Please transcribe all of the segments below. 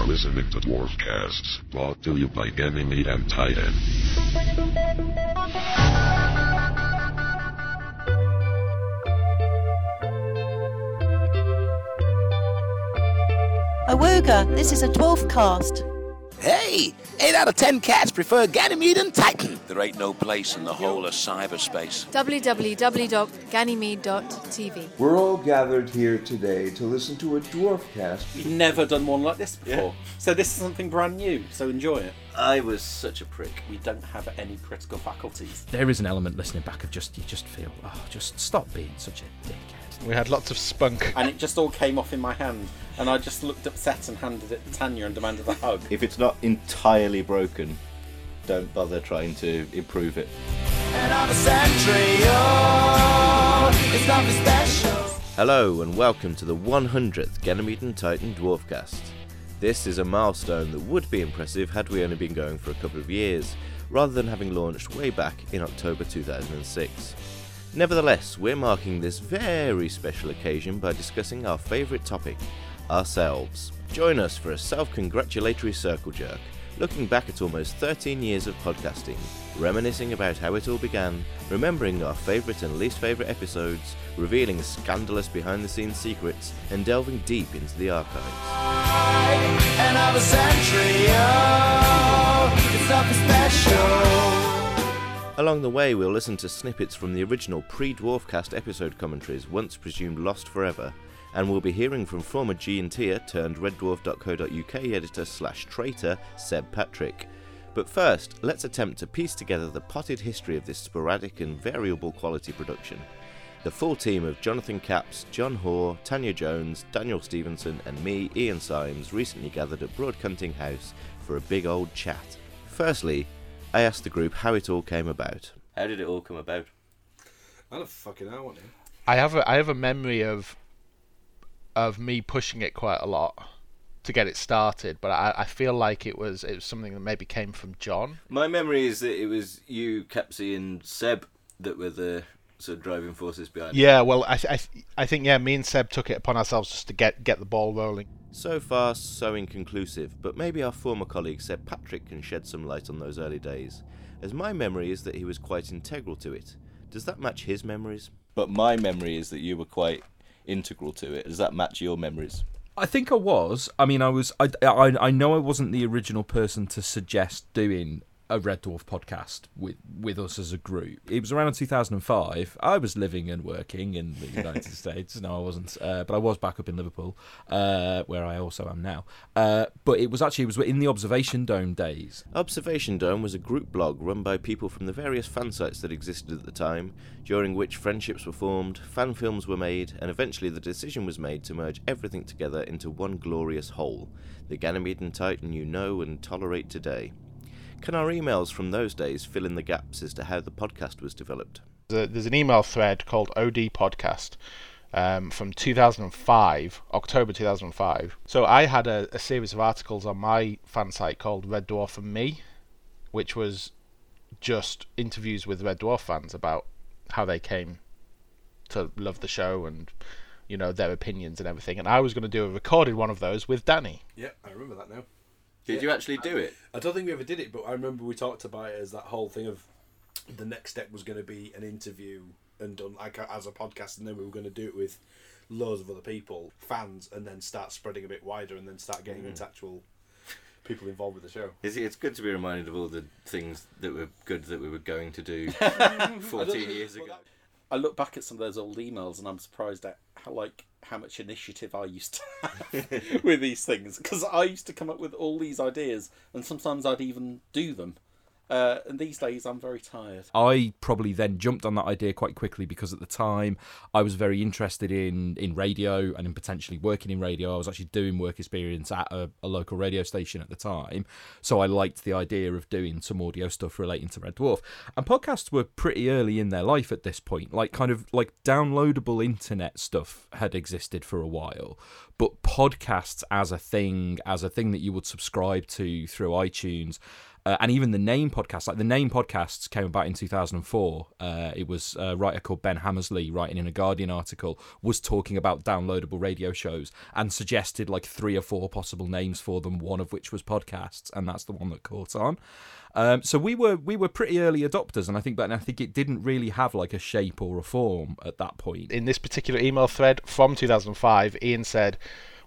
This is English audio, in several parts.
are listening to Dwarfcasts, brought to you by Ganymede and Titan. Awoga, this is a dwarf cast. Hey, 8 out of 10 cats prefer Ganymede and Titan. There ain't no place in the whole of cyberspace. www.ganymede.tv. We're all gathered here today to listen to a dwarf cast. We've never done one like this before. So this is something brand new, so enjoy it. I was such a prick. We don't have any critical faculties. There is an element listening back of just you just feel oh just stop being such a dickhead. We had lots of spunk. And it just all came off in my hand, and I just looked upset and handed it to Tanya and demanded a hug. If it's not entirely broken, don't bother trying to improve it. Hello and welcome to the 100th Ganymede and Titan Dwarfcast. This is a milestone that would be impressive had we only been going for a couple of years, rather than having launched way back in October 2006. Nevertheless, we're marking this very special occasion by discussing our favourite topic, ourselves. Join us for a self congratulatory circle jerk, looking back at almost 13 years of podcasting, reminiscing about how it all began, remembering our favourite and least favourite episodes, revealing scandalous behind the scenes secrets, and delving deep into the archives. Along the way, we'll listen to snippets from the original pre Dwarfcast episode commentaries, once presumed lost forever, and we'll be hearing from former G&Tier turned reddwarf.co.uk editor slash traitor Seb Patrick. But first, let's attempt to piece together the potted history of this sporadic and variable quality production. The full team of Jonathan Capps, John Hoare, Tanya Jones, Daniel Stevenson, and me, Ian Symes, recently gathered at Broadcunting House for a big old chat. Firstly, I asked the group how it all came about. How did it all come about? I don't fucking know I have a I have a memory of of me pushing it quite a lot to get it started, but I, I feel like it was it was something that maybe came from John. My memory is that it was you, Capsy, and Seb that were the sort of driving forces behind it. Yeah, well, I, I, I think yeah, me and Seb took it upon ourselves just to get get the ball rolling. So far, so inconclusive, but maybe our former colleague Seb Patrick can shed some light on those early days, as my memory is that he was quite integral to it. Does that match his memories? But my memory is that you were quite integral to it. Does that match your memories? I think I was. I mean, I was. I, I, I know I wasn't the original person to suggest doing a Red Dwarf podcast with with us as a group. It was around 2005. I was living and working in the United States. No, I wasn't, uh, but I was back up in Liverpool, uh, where I also am now. Uh, but it was actually it was in the Observation Dome days. Observation Dome was a group blog run by people from the various fan sites that existed at the time, during which friendships were formed, fan films were made, and eventually the decision was made to merge everything together into one glorious whole, the Ganymede and Titan you know and tolerate today. Can our emails from those days fill in the gaps as to how the podcast was developed? There's, an email thread called OD Podcast um, from 2005, October 2005. So I had a, a series of articles on my fan site called Red Dwarf and Me, which was just interviews with Red Dwarf fans about how they came to love the show and you know their opinions and everything. And I was going to do a recorded one of those with Danny. Yeah, I remember that now. Did you actually do it? I don't think we ever did it, but I remember we talked about it as that whole thing of the next step was going to be an interview and done like as a podcast, and then we were going to do it with loads of other people, fans, and then start spreading a bit wider, and then start getting mm. into actual people involved with the show. It's, it's good to be reminded of all the things that were good that we were going to do 14 don't- years ago. I look back at some of those old emails and I'm surprised at how like how much initiative I used to have with these things because I used to come up with all these ideas and sometimes I'd even do them. Uh, and these days I'm very tired. I probably then jumped on that idea quite quickly because at the time I was very interested in, in radio and in potentially working in radio. I was actually doing work experience at a, a local radio station at the time. So I liked the idea of doing some audio stuff relating to Red Dwarf. And podcasts were pretty early in their life at this point. Like kind of like downloadable internet stuff had existed for a while. But podcasts as a thing, as a thing that you would subscribe to through iTunes Uh, and even the name podcast, like the name podcasts came about in 2004. Uh, it was a writer called Ben Hammersley writing in a Guardian article, was talking about downloadable radio shows and suggested like three or four possible names for them, one of which was podcasts, and that's the one that caught on. Um, so we were we were pretty early adopters, and I think, but I think it didn't really have like a shape or a form at that point. In this particular email thread from 2005, Ian said,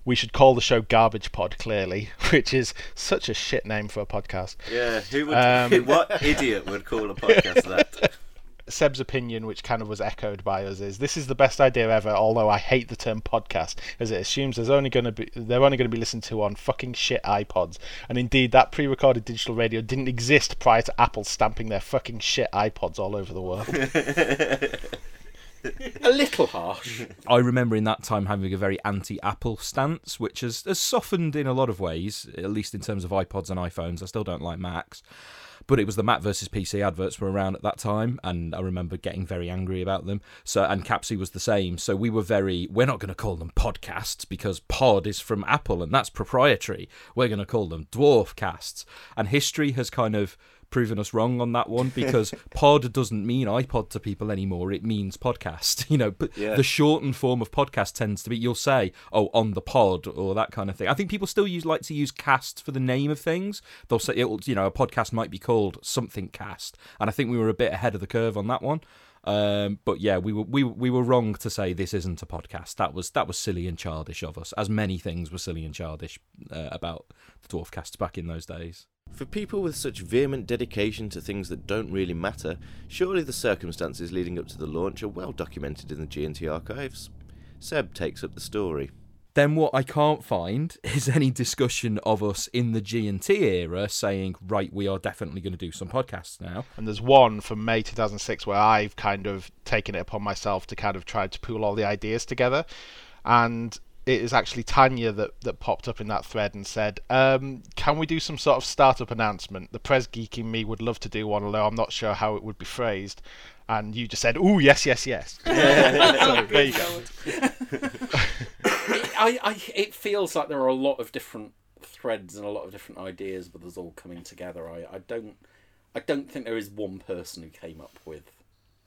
we should call the show Garbage Pod, clearly, which is such a shit name for a podcast. Yeah, who would? Um, what idiot would call a podcast that? Seb's opinion, which kind of was echoed by us, is this is the best idea ever. Although I hate the term podcast, as it assumes there's only going to be they're only going to be listened to on fucking shit iPods. And indeed, that pre-recorded digital radio didn't exist prior to Apple stamping their fucking shit iPods all over the world. A little harsh. I remember in that time having a very anti-Apple stance, which has, has softened in a lot of ways, at least in terms of iPods and iPhones. I still don't like Macs. But it was the Mac versus PC adverts were around at that time, and I remember getting very angry about them. So, and Capsy was the same. So we were very, we're not going to call them podcasts because pod is from Apple and that's proprietary. We're going to call them dwarf casts. And history has kind of proven us wrong on that one because pod doesn't mean iPod to people anymore. It means podcast. You know, but Yeah. the shortened form of podcast tends to be you'll say, "Oh, on the pod" or that kind of thing. I think people still use like to use cast for the name of things. They'll say, it'll, you know, a podcast might be called something cast, and I think we were a bit ahead of the curve on that one. Um, but yeah, we were we we were wrong to say this isn't a podcast. That was that was silly and childish of us, as many things were silly and childish uh, about the Dwarfcast back in those days. For people with such vehement dedication to things that don't really matter, surely the circumstances leading up to the launch are well documented in the G&T archives. Seb takes up the story. Then what I can't find is any discussion of us in the G and T era saying, right, we are definitely going to do some podcasts now. And there's one from May 2006 where I've kind of taken it upon myself to kind of try to pool all the ideas together. And it is actually Tanya that, that popped up in that thread and said, um, Can we do some sort of startup announcement? The press geek in me would love to do one, although I'm not sure how it would be phrased. And you just said, "Oh yes, yes, yes. so there you go. it, I, I, it feels like there are a lot of different threads and a lot of different ideas, but there's all coming together. I, I don't, I don't think there is one person who came up with,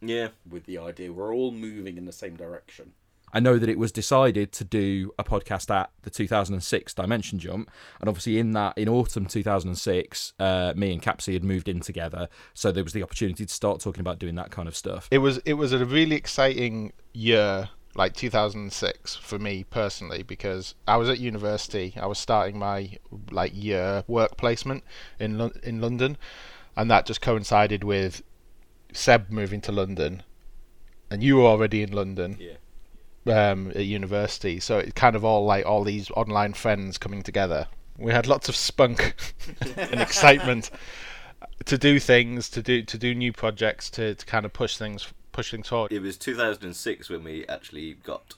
Yeah. with the idea. We're all moving in the same direction. I know that it was decided to do a podcast at the 2006 Dimension Jump, and obviously in that in autumn 2006, uh, me and Capsy had moved in together, so there was the opportunity to start talking about doing that kind of stuff. It was it was a really exciting year, like 2006 for me personally, because I was at university. I was starting my like year work placement in Lon- in London, and that just coincided with Seb moving to London, and you were already in London. Yeah. Um, at university, so it kind of all like all these online friends coming together. We had lots of spunk and excitement to do things, to do to do new projects, to, to kind of push things push things forward. It was 2006 when we actually got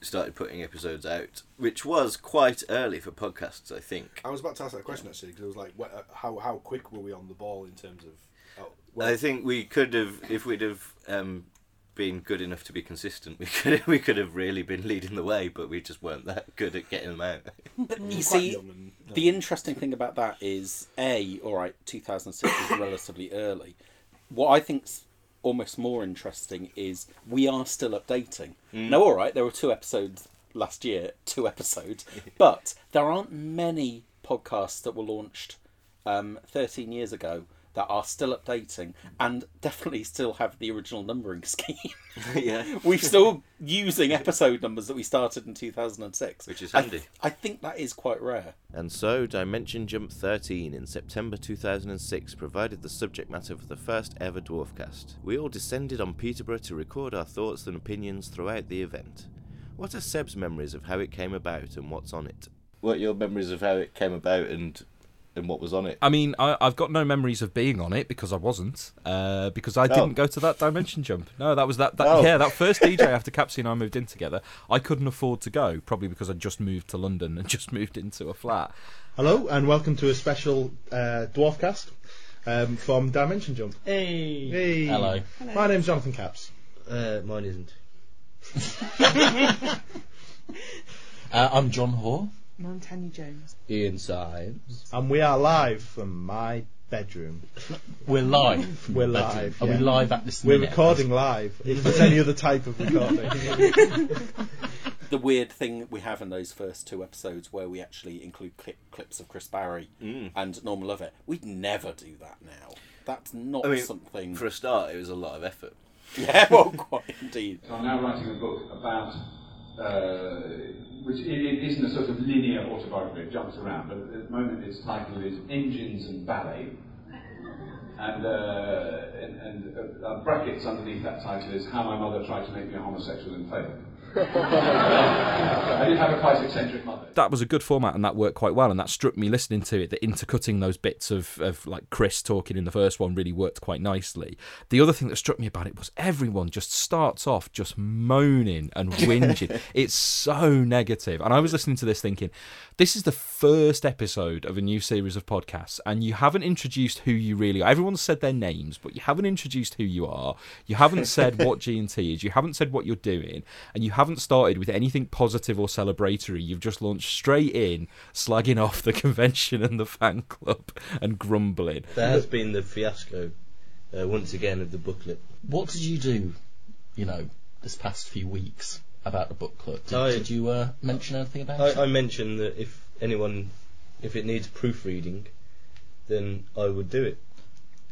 started putting episodes out, which was quite early for podcasts, I think. I was about to ask that question actually because it was like, what, uh, how how quick were we on the ball in terms of? Oh, well, I think we could have, if we'd have um, been good enough to be consistent, we could we could have really been leading the way, but we just weren't that good at getting them out. But you see, and, uh, the interesting thing about that is a all right, 2006 is relatively early. What I think's almost more interesting is we are still updating. Now, all right, there were two episodes last year, two episodes, but there aren't many podcasts that were launched um, 13 years ago that are still updating and definitely still have the original numbering scheme. yeah. We're still using episode numbers that we started in 2006, Which is I handy. I think that is quite rare. And so, Dimension Jump 13 in September 2006 provided the subject matter for the first ever Dwarfcast. We all descended on Peterborough to record our thoughts and opinions throughout the event. What are Seb's memories of how it came about and what's on it? What are your memories of how it came about and and what was on it? I mean, I, I've got no memories of being on it because I wasn't, uh, because I Oh. didn't go to that dimension jump. No, that was that. that Oh. Yeah, that first DJ after Capsy and I moved in together. I couldn't afford to go, probably because I just moved to London and just moved into a flat. Hello and welcome to a special uh, Dwarfcast um, from Dimension Jump. Hey. Hey. Hello. My name's Jonathan Capps. Uh, mine isn't. uh, I'm John Hoare. I'm Tanya Jones. Ian Symes. And we are live from my bedroom. We're live. We're the bedroom. live. Are we live at this We're minute? recording live. If there's any other type of recording. The weird thing we have in those first two episodes where we actually include clip, clips of Chris Barrie Mm. and Norman Lovett, we'd never do that now. That's not I mean, something. for a start, it was a lot of effort. Yeah, well, quite indeed. I'm now writing a book about, which i- i- isn't a sort of linear autobiography, it jumps around, but at the moment its title is Engines and Ballet. And, uh, and, and uh, uh, brackets underneath that title is How My Mother Tried to Make Me a Homosexual and Failed. I did have a quite eccentric mother. that was a good format and that worked quite well and that struck me listening to it that intercutting those bits of, of like chris talking in the first one really worked quite nicely. The other thing that struck me about it was everyone just starts off just moaning and whinging. It's so negative. and i was listening to this thinking this is the first episode of a new series of podcasts and you haven't introduced who you really are. Everyone's said their names but you haven't introduced who you are. You haven't said what g&t is. You haven't said what you're doing and you haven't started with anything positive or celebratory you've just launched straight in slagging off the convention and the fan club and grumbling There has been the fiasco, uh, once again, of the booklet. What did you do, you know, this past few weeks about the booklet? Did, I- did you uh, mention anything about it? I, I mentioned that if anyone, if it needs proofreading, then I would do it.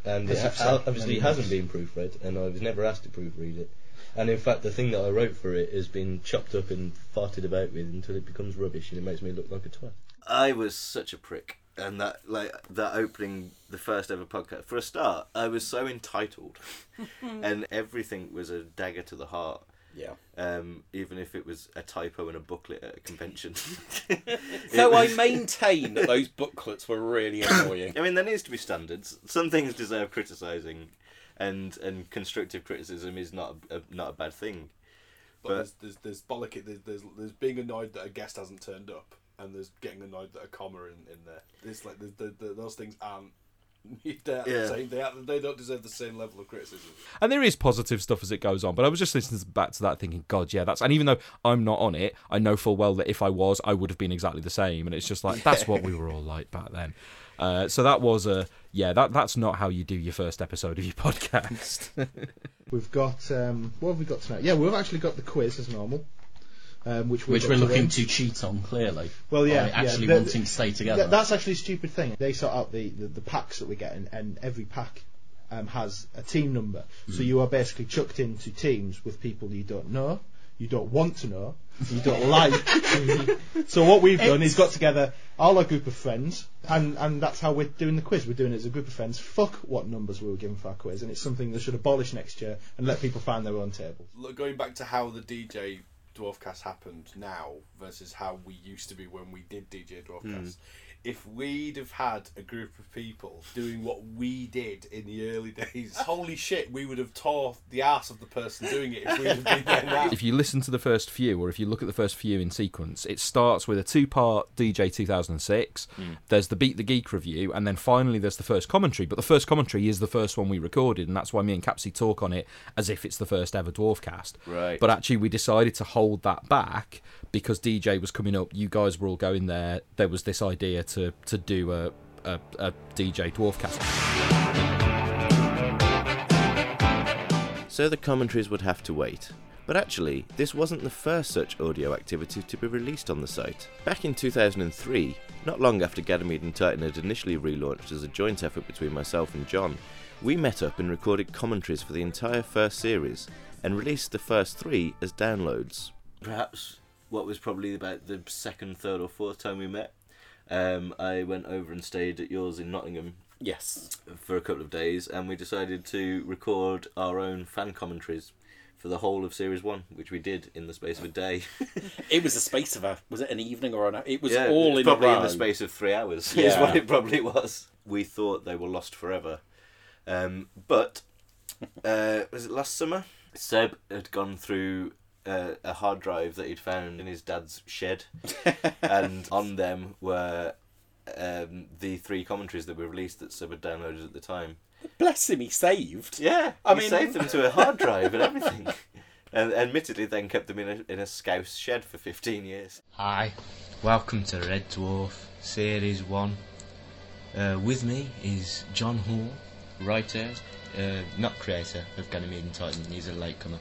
And As it, you've ha- said obviously hasn't been proofread, and I was never asked to proofread it. And in fact, the thing that I wrote for it has been chopped up and farted about with until it becomes rubbish, and it makes me look like a twat. I was such a prick, and that like that opening the first ever podcast. For a start, I was so entitled, and everything was a dagger to the heart. Yeah. Um, even if it was a typo in a booklet at a convention. So It I maintain that those booklets were really annoying. I mean, there needs to be standards. Some things deserve criticising, and and constructive criticism is not a, a- not a bad thing. But, But- there's, there's there's bollock. There's, there's there's being annoyed that a guest hasn't turned up, and there's getting annoyed that a comma in, in there. It's like the, the, the, those things aren't. They're Yeah. the same. They, they don't deserve the same level of criticism. and there is positive stuff as it goes on but i was just listening back to that thinking god yeah that's and even though i'm not on it i know full well that if i was i would have been exactly the same and it's just like that's what we were all like back then uh, so that was a yeah that that's not how you do your first episode of your podcast We've got um, what have we got tonight? Yeah, we've actually got the quiz as normal, um, which we've Which got we're to looking win. to cheat on, clearly. Well, yeah, actually yeah. The- wanting to stay together. Th- that's actually a stupid thing. They sort out the, the, the packs that we get, and, and every pack um, has a team number. So Mm. you are basically chucked into teams with people you don't know, you don't want to know, you don't like. so what we've done is got together all our group of friends, and, and that's how we're doing the quiz. We're doing it as a group of friends. Fuck what numbers we were given for our quiz, and it's something they should abolish next year and let people find their own tables. Look, going back to how the DJ Dwarfcast happened now versus how we used to be when we did DJ Dwarfcast. Mm. If we'd have had a group of people doing what we did in the early days, holy shit, we would have tore the ass of the person doing it if we'd have been there now. if you listen to the first few or if you look at the first few in sequence it starts with a two-part dj 2006 Mm. there's the beat the geek review and then finally there's the first commentary but the first commentary is the first one we recorded and that's why me and capsy talk on it as if it's the first ever dwarfcast Right. but actually we decided to hold that back because dj was coming up you guys were all going there there was this idea to to do a a, a dj dwarfcast So the commentaries would have to wait. But actually, this wasn't the first such audio activity to be released on the site. Back in 2003, not long after Ganymede and Titan had initially relaunched as a joint effort between myself and John, we met up and recorded commentaries for the entire first series, and released the first three as downloads. Perhaps what was probably about the second, third, or fourth time we met, um, I went over and stayed at yours in Nottingham Yes. for a couple of days, and we decided to record our own fan commentaries for the whole of series one, which we did in the space of a day. It was the space of a. Was it an evening or an? It was yeah, all in probably in the space of three hours. Is what it probably was. We thought they were lost forever, um, but uh, was it last summer? Seb had gone through. Uh, a hard drive that he'd found in his dad's shed, and on them were um, the three commentaries that were released that Seb had downloaded at the time. Bless him, he saved. Yeah, I he mean- saved them to a hard drive and everything, and admittedly then kept them in a in a scouse shed for fifteen years. Hi, Welcome to Red Dwarf Series 1. Uh, with me is John Hoare, writer, uh, not creator of Ganymede and Titan, he's a latecomer.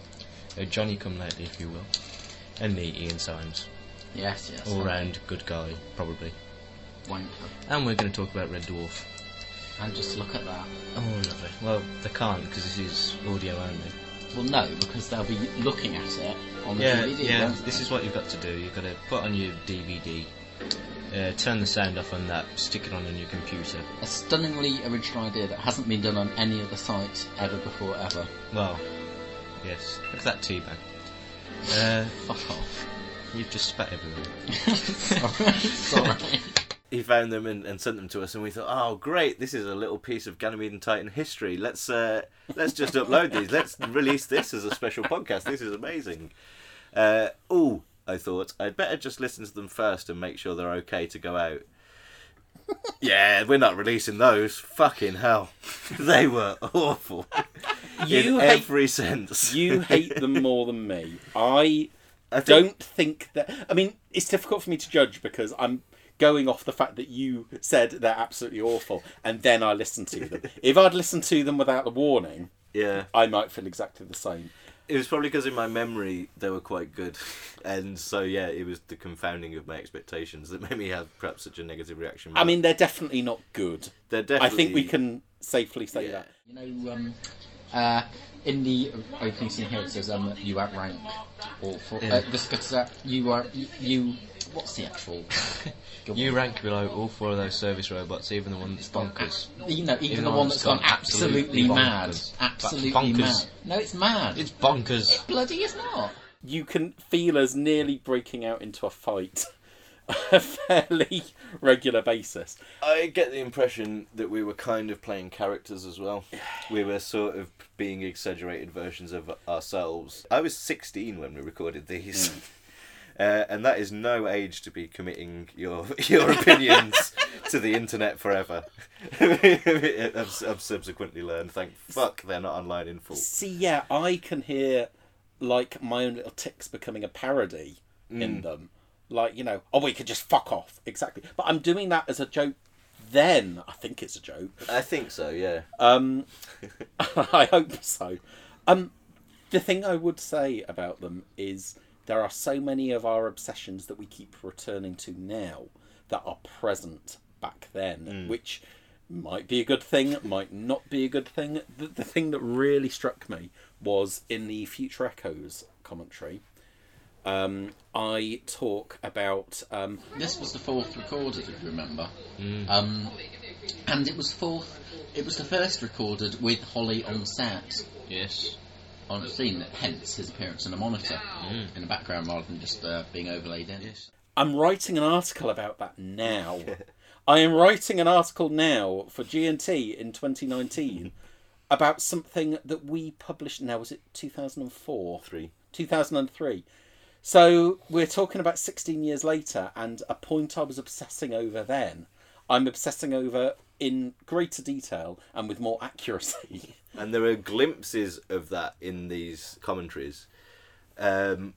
Uh, Johnny come lately, if you will. And me, Ian Symes. Yes, yes. All round good guy, probably. Wanker. And we're going to talk about Red Dwarf. And just look at that. Oh, lovely. Well, they can't because this is audio only. Well, no, because they'll be looking at it on the yeah, DVD. yeah. won't This they? is what you've got to do. You've got to put on your DVD, uh, turn the sound off on that, stick it on on your computer. a stunningly original idea that hasn't been done on any other site ever before, ever. Well, yes. Look at that tea bag. Uh, Fuck off. You've just spat everywhere. Sorry. Sorry. He found them and, and sent them to us, and we thought, "Oh, great! This is a little piece of Ganymede and Titan history. Let's uh, let's just upload these. Let's release this as a special podcast. This is amazing." Uh, oh, I thought I'd better just listen to them first and make sure they're okay to go out. Yeah, we're not releasing those. Fucking hell, they were awful. You in hate- every sense. You hate them more than me. I, I think- don't think that. I mean, it's difficult for me to judge because I'm going off the fact that you said they're absolutely awful, and then I listened to them. if I'd listened to them without the warning, Yeah. I might feel exactly the same. It was probably because in my memory they were quite good, and so yeah, it was the confounding of my expectations that made me have perhaps such a negative reaction. I mean, they're definitely not good. They're definitely. I think we can safely say that. You know, um, uh, in the opening scene here it says um, you outrank all four. Yeah. Uh, this because uh, you are you, you. What's the actual? You rank below all four of those service robots, even the one that's bonkers. Uh, you know, even, the one that's gone absolutely, mad, absolutely bonkers. mad. No, it's mad. It's bonkers. It bloody is not. You can feel us nearly breaking out into a fight a fairly regular basis. I get the impression that we were kind of playing characters as well. We were sort of being exaggerated versions of ourselves. I was 16 when we recorded these. Hmm. Uh, and that is no age to be committing your your opinions to the internet forever. I've, I've subsequently learned, thank fuck, they're not online in full. See, yeah, I can hear like my own little ticks becoming a parody in Mm. them. Like, you know, oh, we could just fuck off. Exactly. But I'm doing that as a joke then. I think it's a joke. I think so, yeah. Um, I hope so. Um, the thing I would say about them is there are so many of our obsessions that we keep returning to now that are present back then, which might be a good thing, might not be a good thing. The, the thing that really struck me was in the Future Echoes commentary. Um, I talk about um, This was the fourth recorded, if you remember. Mm. Um, and it was fourth. It was the first recorded with Holly on set. Yes. On a scene, that hence his appearance in a monitor Mm. in the background rather than just uh, being overlaid in. Yes. I'm writing an article about that now. I am writing an article now for GNT in 2019 about something that we published now. Was it 2004? Three. 2003. So we're talking about 16 years later, and a point I was obsessing over then, I'm obsessing over in greater detail and with more accuracy. and there are glimpses of that in these commentaries, um,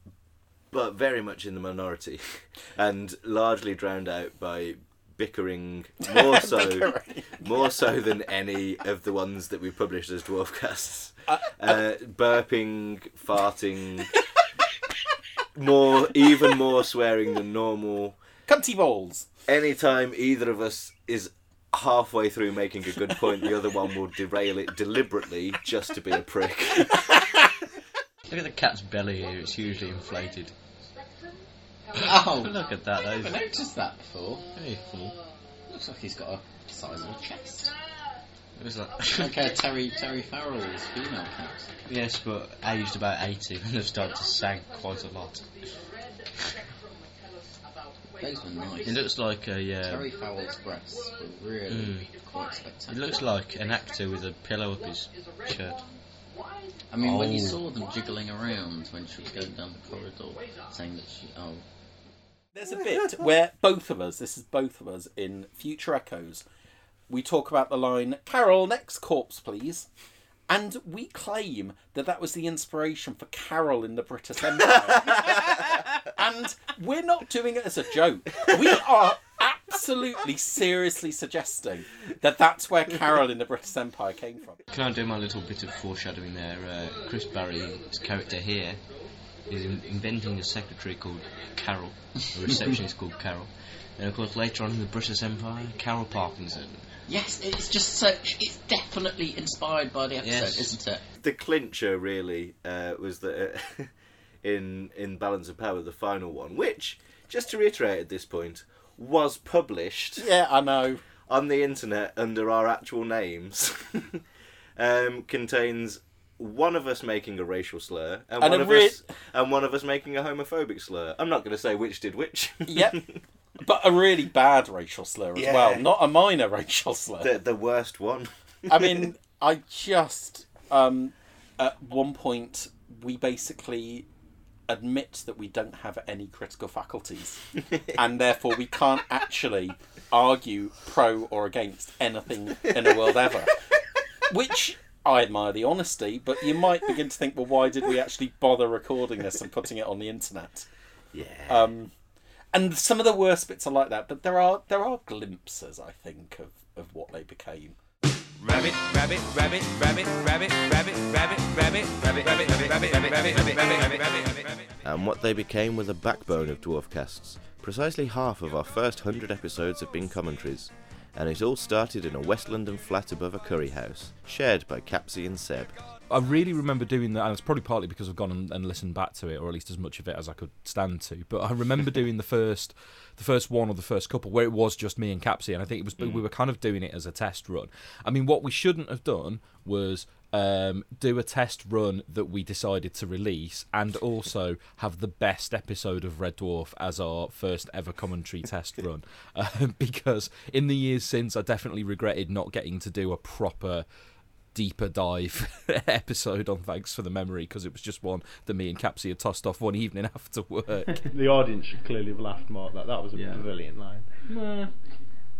but very much in the minority, and largely drowned out by bickering more so Bickering. more so than any of the ones that we published as dwarfcasts. Uh, Uh, burping, farting, more even more swearing than normal. Cunty balls. Anytime either of us is halfway through making a good point, the other one will derail it deliberately just to be a prick. Look at the cat's belly here, it's hugely inflated. Oh, Look at that, I those. never noticed that before. Very full. Looks like he's got a sizable chest. It was like. like uh, Terry Terry Farrell's female cat. yes, but aged about 80 and they've started to sag quite a lot. Those were nice. It looks like a. Uh, Terry Farrell's breasts were really Mm. quite it looks like an actor with a pillow up his shirt. I mean, when you Oh. saw them jiggling around when she was going down the corridor, saying that she, oh, There's a bit where both of us, this is both of us in Future Echoes, we talk about the line, Carol, next corpse, please. And we claim that that was the inspiration for Carol in the Brittas Empire. and we're not doing it as a joke. We are absolutely seriously suggesting that that's where Carol in the Brittas Empire came from. Can I do my little bit of foreshadowing there? Uh, Chris Barrie's character here is in- inventing a secretary called Carol, a receptionist called Carol. And of course, later on in the Brittas Empire, Carol Parkinson. Yes, it's just such. It's definitely inspired by the episode, Yes. isn't it? The clincher really uh, was that uh, in in Balance of Power, the final one, which just to reiterate at this point was published. Yeah, I know. On the internet under our actual names, um, contains one of us making a racial slur and, And one of re- us and one of us making a homophobic slur. I'm not going to say which did which. Yep. But a really bad racial slur as Yeah. well, not a minor racial slur. the the worst one. I mean, I just um, at one point we basically admit that we don't have any critical faculties, and therefore we can't actually argue pro or against anything in the world ever. Which I admire the honesty, but you might begin to think, well, why did we actually bother recording this and putting it on the internet? Yeah. Um, and some of the worst bits are like that, but there are there are glimpses, I think, of, of what they became. Rabbit, rabbit, rabbit, rabbit, rabbit, rabbit, rabbit, rabbit, rabbit, rabbit, rabbit, rabbit, rabbit, and what they became were the backbone of Dwarfcasts. Precisely half of our first hundred episodes have been commentaries, and it all started in a West London flat above a curry house, shared by Capsy and Seb. I really remember doing that, and it's probably partly because I've gone and, and listened back to it, or at least as much of it as I could stand to. But I remember doing the first, the first one or the first couple where it was just me and Capsy, and I think it was Mm. we were kind of doing it as a test run. I mean, what we shouldn't have done was um, do a test run that we decided to release, and also have the best episode of Red Dwarf as our first ever commentary test run, uh, because in the years since, I definitely regretted not getting to do a proper deeper dive episode on Thanks for the Memory because it was just one that me and Capsy had tossed off one evening after work. the audience should clearly have laughed more at that. That was a brilliant line.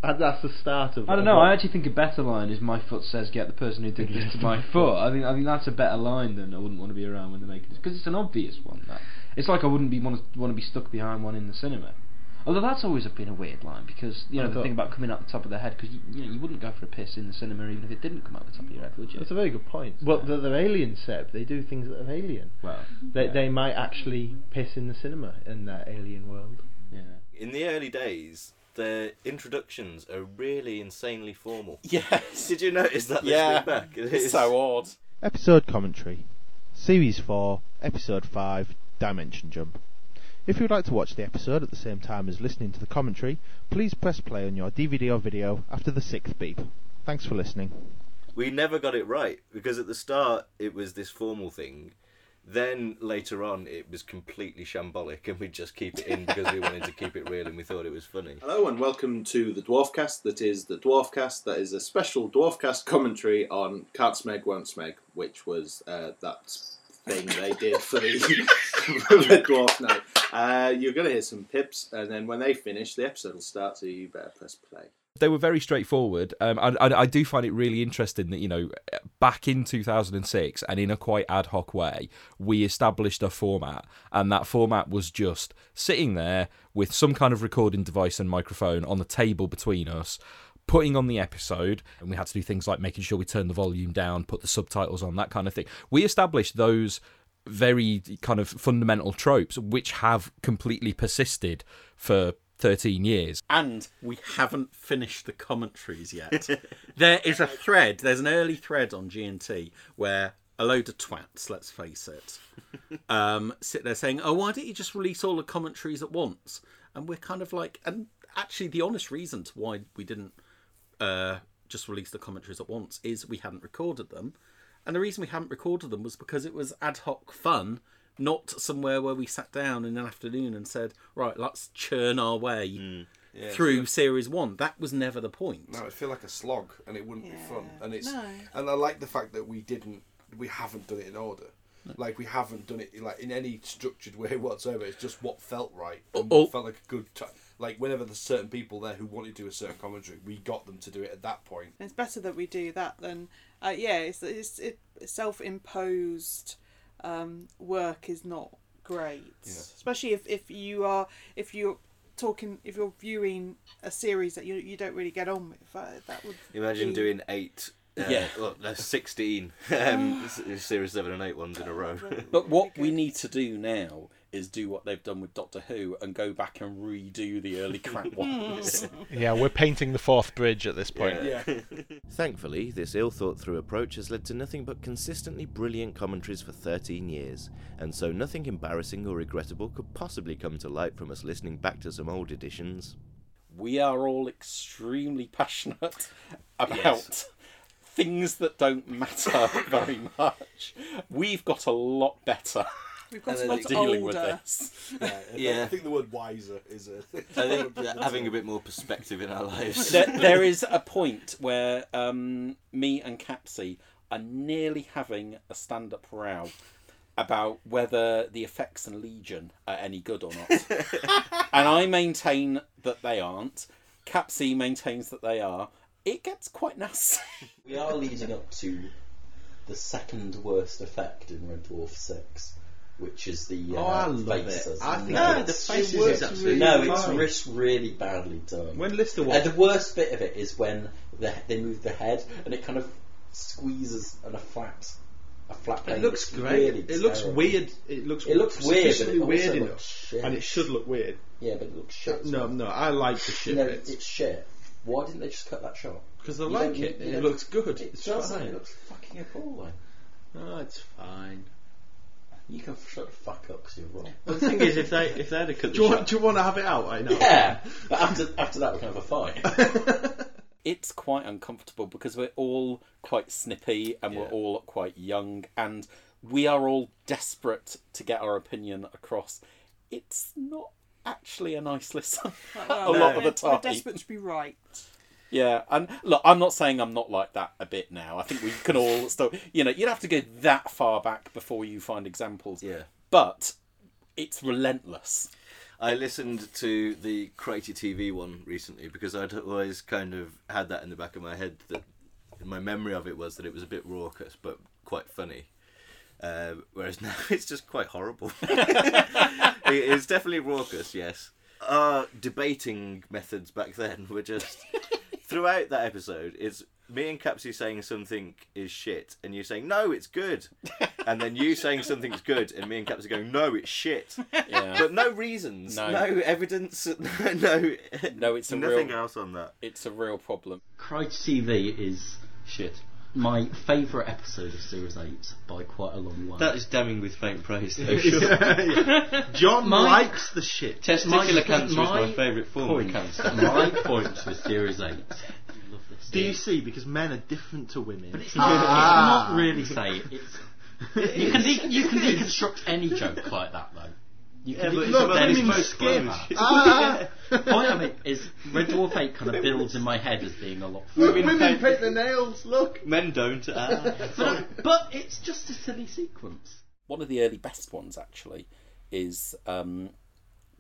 And that's the start of. I don't know. what- I actually think a better line is "My foot says get the person who did this to my foot." I think I think that's a better line than I wouldn't want to be around when they're making this because it's an obvious one. That it's like I wouldn't be want to want to be stuck behind one in the cinema. Although that's always been a weird line because you know I the thing about coming out the top of the head because you, you know you wouldn't go for a piss in the cinema even if it didn't come out the top of your head, would you? That's a very good point. Well, they're, they're alien, Seb. They do things that are alien. Well, they yeah. they might actually piss in the cinema in that alien world. Yeah. In the early days, the introductions are really insanely formal. Yes. Did you notice that Yeah, listening back? It it's is- so odd. Episode commentary, Series 4, Episode 5, Dimension Jump. If you would like to watch the episode at the same time as listening to the commentary, please press play on your DVD or video after the sixth beep. Thanks for listening. We never got it right because at the start it was this formal thing. Then later on it was completely shambolic and we'd just keep it in because we wanted to keep it real and we thought it was funny. Hello and welcome to the Dwarfcast. That is the Dwarfcast. That is a special Dwarfcast commentary on Can't Smeg, Won't Smeg, which was uh, that thing they did for the, for the Dwarf Night. Uh, you're going to hear some pips, and then when they finish, the episode will start. So you better press play. they were very straightforward. Um, I, I, I do find it really interesting that you know, back in 2006 and in a quite ad hoc way, we established a format, and that format was just sitting there with some kind of recording device and microphone on the table between us. Putting on the episode, and we had to do things like making sure we turned the volume down, put the subtitles on, that kind of thing. We established those very kind of fundamental tropes, which have completely persisted for 13 years. And we haven't finished the commentaries yet. there is a thread, there's an early thread on G&T where a load of twats, let's face it, um, sit there saying, oh, why don't you just release all the commentaries at once? And we're kind of like, and actually the honest reason to why we didn't uh, just release the commentaries at once is we hadn't recorded them. And the reason we hadn't recorded them was because it was ad hoc fun, not somewhere where we sat down in an afternoon and said, right, let's churn our way Yeah, through it's series one. That was never the point. No, it'd feel like a slog, and it wouldn't be fun. And it's No. and I like the fact that we didn't, we haven't done it in order. Like we haven't done it like in any structured way whatsoever. It's just what felt right and Oh. what felt like a good time. Like whenever there's certain people there who want to do a certain commentary, we got them to do it at that point. It's better that we do that than, uh, yeah, it's, it's it, self-imposed um, work is not great, especially if, if you are if you're talking if you're viewing a series that you you don't really get on with. Uh, that would Imagine be- doing eight. Uh, Yeah. well, no, 16 um, series 7 and 8 ones in a row. But what we need to do now is do what they've done with Doctor Who and go back and redo the early crap ones. Yeah, we're painting the Forth Bridge at this point. Thankfully, this ill thought through approach has led to nothing but consistently brilliant commentaries for 13 years, and so nothing embarrassing or regrettable could possibly come to light from us listening back to some old editions. we are all extremely passionate about Yes. things that don't matter very much. We've got a lot better. We've got a lot dealing with older. this. Yeah, I think- Yeah. I think the word wiser is a. I think having a bit more perspective in our lives. there, there is a point where um, me and Capsy are nearly having a stand-up row about whether the effects in Legion are any good or not, and I maintain that they aren't. Capsy maintains that they are. It gets quite nasty. We are leading up to the second worst effect in Red Dwarf 6, which is the uh, Oh, I love it. faces. I think no, it- the it faces works is absolutely no, it's fine. ris- really badly done. When Lister Uh, the worst bit of it is when the, they move the head and it kind of squeezes and a flat, a flat plane. It looks great. really it looks weird. It looks It looks weird, but it weird enough, shit. and it should look weird. Yeah, but it looks shit. No, no, I like the shit no, bits. it's shit. Why didn't they just cut that shot? 'Cause I You like don't- it. It looks good. It It's doesn't. fine. It looks fucking appalling. Oh, it's fine. You can shut the fuck up because you're wrong. Well, the thing is, if they if they had a cut, Do you want? Do you want to have it out? I know. Yeah, but after after that we can have a fight. it's quite uncomfortable because we're all quite snippy and we're all quite young and we are all desperate to get our opinion across. It's not actually a nice listen a lot of the time. We're desperate to be right. Yeah, and look, I'm not saying I'm not like that a bit now. I think we can all still, you know, you'd have to go that far back before you find examples. Yeah. But it's relentless. I listened to the Krytie TV one recently because I'd always kind of had that in the back of my head that my memory of it was that it was a bit raucous but quite funny. Uh, whereas now it's just quite horrible. it is definitely raucous, yes. Our debating methods back then were just throughout that episode. It's me and Capsy saying something is shit, and you saying no, it's good, and then you saying something's good, and me and Capsy going no, it's shit. Yeah. But no reasons, No. no, evidence, no, No, it's a nothing real, else on that. It's a real problem. Krytie TV is shit. My favourite episode of Series 8 by quite a long way. That is damning with faint praise, though. John My- likes the shit. Testicular My- cancer is my my favourite form point, of cancer. My point with Series 8. Do you see? Because men are different to women. But it's not, it's not really say it's. You can de- you can deconstruct any joke like that though. You Yeah, can but deconstruct look, any women's joke skin. like that. Ah. Point of it is Red Dwarf 8 kind of builds in my head as being a lot. Look, funnier. women paint their nails. Look. Men don't. Ah. but, but it's just a silly sequence. One of the early best ones actually is um,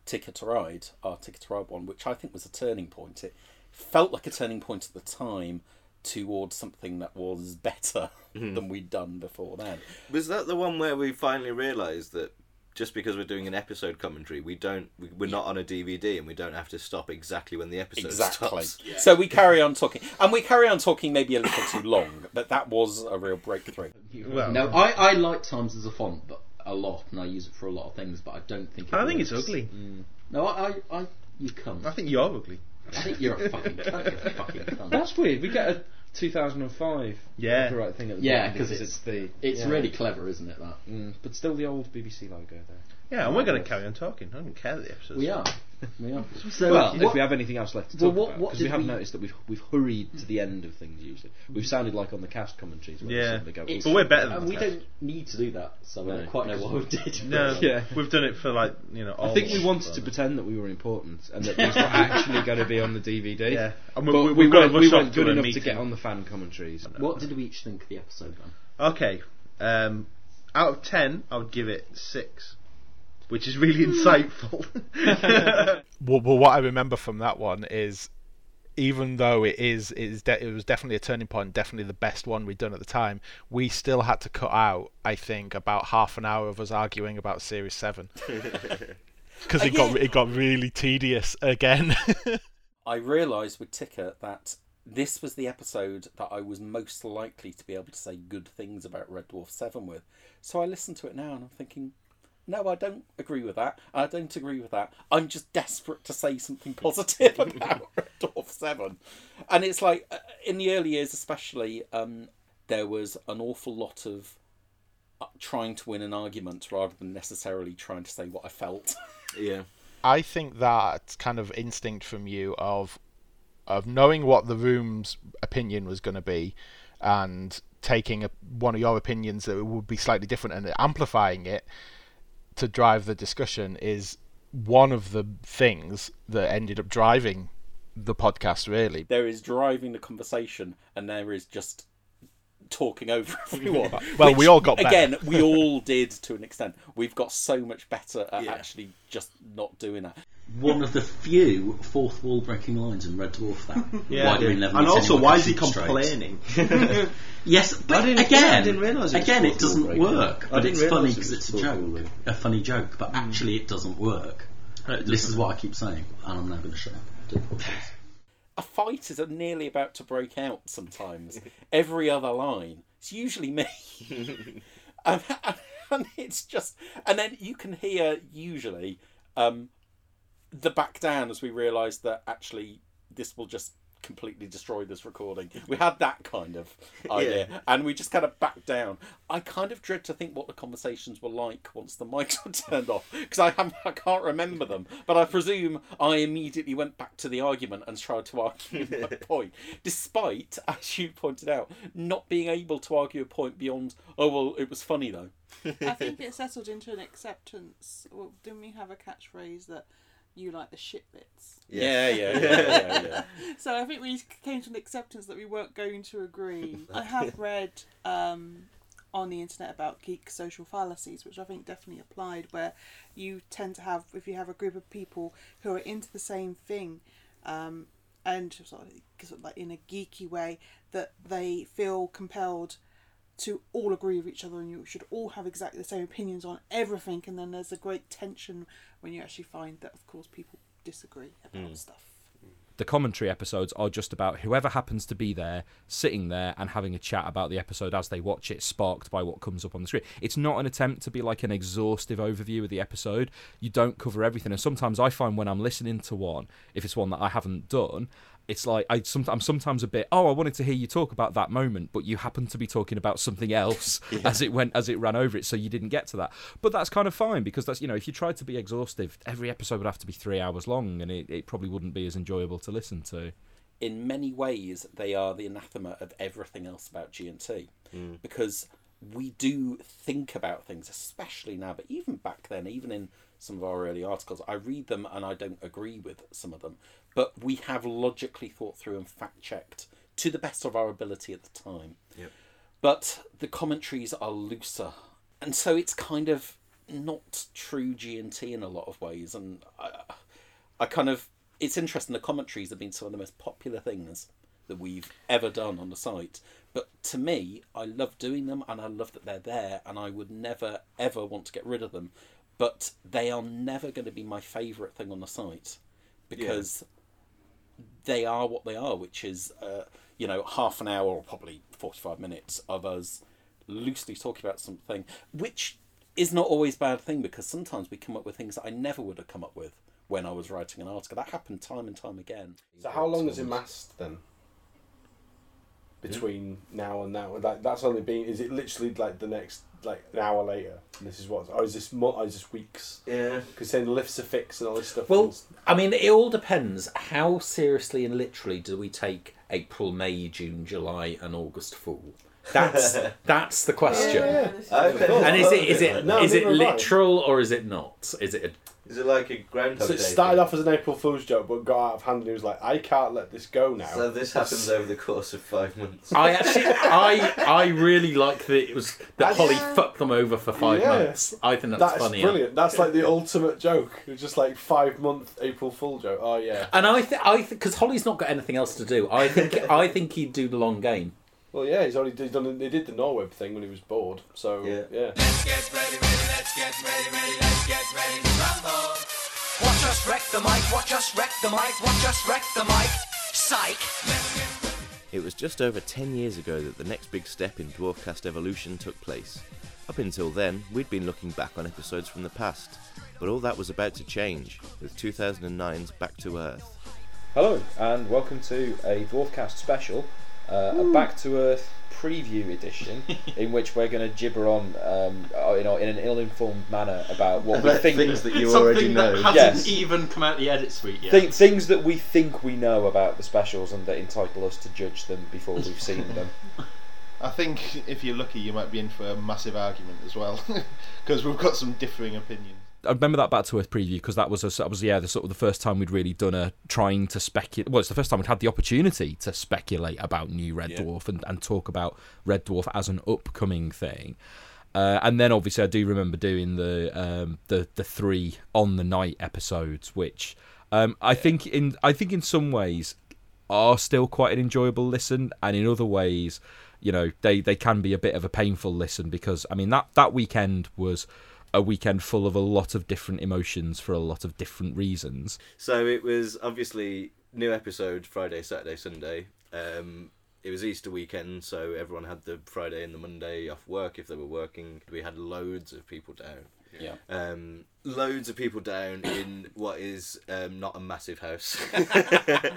Tikka to Ride, our Tikka to Ride one, which I think was a turning point. It felt like a turning point at the time towards something that was better Mhm. than we'd done before then. Was that the one where we finally realised that just because we're doing an episode commentary, we don't, we, we're not on a DVD and we don't have to stop exactly when the episode Exactly. stops. So we carry on talking, and we carry on talking maybe a little too long, but that was a real breakthrough. Well, no, I, I like Times as a font, but a lot, and I use it for a lot of things, but I don't think. It I think it's works. ugly. Mm. No, I, I, I you cunt. I think you're ugly. I think you're a fucking cunt. You're a fucking cunt. That's weird. We get a 2005 Yeah. copyright thing at the Yeah, because it's- it's the it's yeah. really clever, isn't it? That. Mm, but still the old BBC logo there. Yeah, and we're going to carry on talking. I don't care that the episode's We are. We are. So, well, what- if we have anything else left to well, talk what- about, because we have we- noticed that we've we've hurried to the end of things. Usually, we've sounded like on the cast commentaries. Where Yeah. go, It's- But we're better than and the we cast. don't need to do that, so I don't quite know what we did. No, Yeah. we've done it for like you know. I think we wanted to pretend that we were important and that these were actually going to be on the DVD. Yeah. And we- but we- we, we've got weren't, we rush weren't good a enough to get on the fan commentaries. What did we each think of the episode then? Okay, um, out of ten, I would give it six, which is really insightful. well, well, what I remember from that one is even though it is it is de- it was definitely a turning point, definitely the best one we'd done at the time, we still had to cut out, I think, about half an hour of us arguing about Series Seven because it got it got really tedious again. I realised with Tikka that this was the episode that I was most likely to be able to say good things about Red Dwarf 7 with. So I listened to it now and I'm thinking, no, I don't agree with that. I don't agree with that. I'm just desperate to say something positive about Red Dwarf 7. And it's like, uh, in the early years especially, um, there was an awful lot of uh, trying to win an argument rather than necessarily trying to say what I felt. Yeah. I think that kind of instinct from you of of knowing what the room's opinion was going to be and taking a, one of your opinions that would be slightly different and amplifying it to drive the discussion is one of the things that ended up driving the podcast really there is driving the conversation and there is just talking over everyone. Well, Which, we all got better. again. We all did to an extent. We've got so much better at actually just not doing that. One of the few fourth wall breaking lines in Red Dwarf. That Yeah. why do we never And also, why is he complaining? yes, but didn't- again, I didn't realise it again, it doesn't breaking. work. But it's funny realise it because it's a joke, a funny joke. But actually, it doesn't work. this is what I keep saying, and I'm now going to shut up. A fight is nearly about to break out. Sometimes every other line, it's usually me. and, and it's just, and then you can hear usually um, the back down as we realised that actually this will just completely destroy this recording. We had that kind of idea, Yeah. and we just kind of backed down. I kind of dread to think what the conversations were like once the mics were turned off because I have, I can't remember them. But I presume I immediately went back to the argument and tried to argue my point, despite, as you pointed out, not being able to argue a point beyond. Oh well, it was funny though. I think it settled into an acceptance. Well, didn't we have a catchphrase that you like the shit bits? Yeah, yeah, yeah, yeah, yeah. so I think we came to an acceptance that we weren't going to agree. I have read um, on the internet about geek social fallacies, which I think definitely applied, where you tend to have, if you have a group of people who are into the same thing, um, and sort of, sort of like in a geeky way, that they feel compelled to all agree with each other and you should all have exactly the same opinions on everything and then there's a great tension when you actually find that of course people disagree about hmm. stuff the commentary episodes are just about whoever happens to be there, sitting there and having a chat about the episode as they watch it, sparked by what comes up on the screen. It's not an attempt to be like an exhaustive overview of the episode. You don't cover everything, and sometimes I find when I'm listening to one, if it's one that I haven't done, it's like I some, I'm sometimes a bit. Oh, I wanted to hear you talk about that moment, but you happened to be talking about something else Yeah. as it went as it ran over it, so you didn't get to that. But that's kind of fine because that's you know if you tried to be exhaustive, every episode would have to be three hours long, and it, it probably wouldn't be as enjoyable to listen to. in many ways they are the anathema of everything else about G&T hmm. because we do think about things especially now but even back then even in some of our early articles I read them and I don't agree with some of them but we have logically thought through and fact checked to the best of our ability at the time. Yep. but the commentaries are looser. And so it's kind of not true G&T in a lot of ways. And I, I kind of it's interesting the commentaries have been some of the most popular things that we've ever done on the site. But to me I love doing them and I love that they're there and I would never ever want to get rid of them. But they are never going to be my favorite thing on the site because they are what they are, which is, uh, you know, half an hour or probably 45 minutes of us loosely talking about something, which is not always a bad thing because sometimes we come up with things that I never would have come up with when I was writing an article. That happened time and time again. So how long has it masked then? Between now and now, like that's only been. Is it literally like the next like an hour later? And this is what? Or is this mo- or is this weeks? Yeah. Because saying the lifts are fixed and all this stuff. Well, I mean, it all depends. How seriously and literally do we take April, May, June, July, and August Fool? That's that's the question. Yeah, yeah, yeah. Okay. And is it is it No, is it neither have literal or is it not? Is it? A, Is it like a Groundhog So it Day started thing? off as an April Fool's joke, but got out of hand, and he was like, "I can't let this go now." So this happens over the course of five months. I actually, I, I really like that it was that That's- Holly fucked them over for five Yeah. months. I think that's, funny. That's funny. brilliant. That's like the ultimate joke. It was just like five month April Fool joke. Oh yeah. And I think, I think, because Holly's not got anything else to do. I think, I think he'd do the long game. Well, yeah, he's already he's done. They did the Norweb thing when he was bored. So yeah, yeah. Let's get ready, ready, let's get ready, ready, let's get ready to rumble. Watch us wreck the mic, watch us wreck the mic, watch us wreck the mic. Psych. It was just over 10 years ago that the next big step in Dwarfcast evolution took place. Up until then, we'd been looking back on episodes from the past, but all that was about to change with 2009's Back to Earth. Hello, and welcome to a Dwarfcast special, uh, a Back to Earth preview edition, in which we're going to gibber on, um, uh, you know, in an ill-informed manner about what we think things that you Something already that know. hasn't Yes. even come out the edit suite yet. Think, things that we think we know about the specials and that entitle us to judge them before we've seen them. I think if you're lucky, you might be in for a massive argument as well, because we've got some differing opinions. I remember that Back to Earth preview because that was a, that was yeah the sort of the first time we'd really done a trying to speculate. Well, it's the first time we'd had the opportunity to speculate about new Red Yeah. Dwarf and, and talk about Red Dwarf as an upcoming thing. Uh, and then obviously I do remember doing the um, the the three on the night episodes, which um, I think in I think in some ways are still quite an enjoyable listen, and in other ways, you know, they they can be a bit of a painful listen because I mean that that weekend was a weekend full of a lot of different emotions for a lot of different reasons. So it was obviously new episode Friday, Saturday, Sunday. Um, it was Easter weekend, so everyone had the Friday and the Monday off work if they were working. We had loads of people down. Yeah. Um, loads of people down in what is um, not a massive house.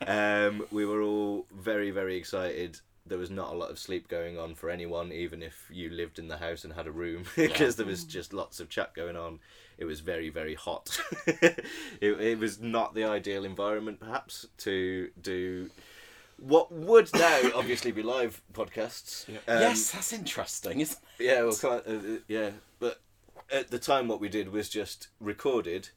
um, we were all very, very excited. There was not a lot of sleep going on for anyone, even if you lived in the house and had a room, because there was just lots of chat going on. It was very, very hot. it, it was not the ideal environment, perhaps, to do what would now obviously be live podcasts. Um, yes, that's interesting, isn't it? yeah, well, uh, uh, yeah, but at the time, what we did was just recorded.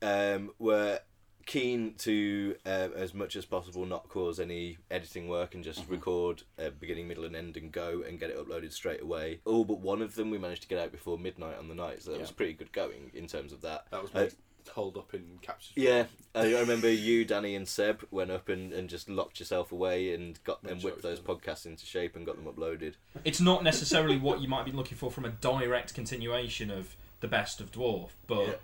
Um, we're keen to, uh, as much as possible, not cause any editing work and just record uh, beginning, middle, and end and go and get it uploaded straight away. All but one of them we managed to get out before midnight on the night, so that Yeah. was pretty good going in terms of that. That was Uh, made hold up in captures. yeah, I I remember you, Danny, and Seb went up and, and just locked yourself away and got and whipped those podcasts into shape and got them uploaded. It's not necessarily what you might be looking for from a direct continuation of the best of Dwarf, but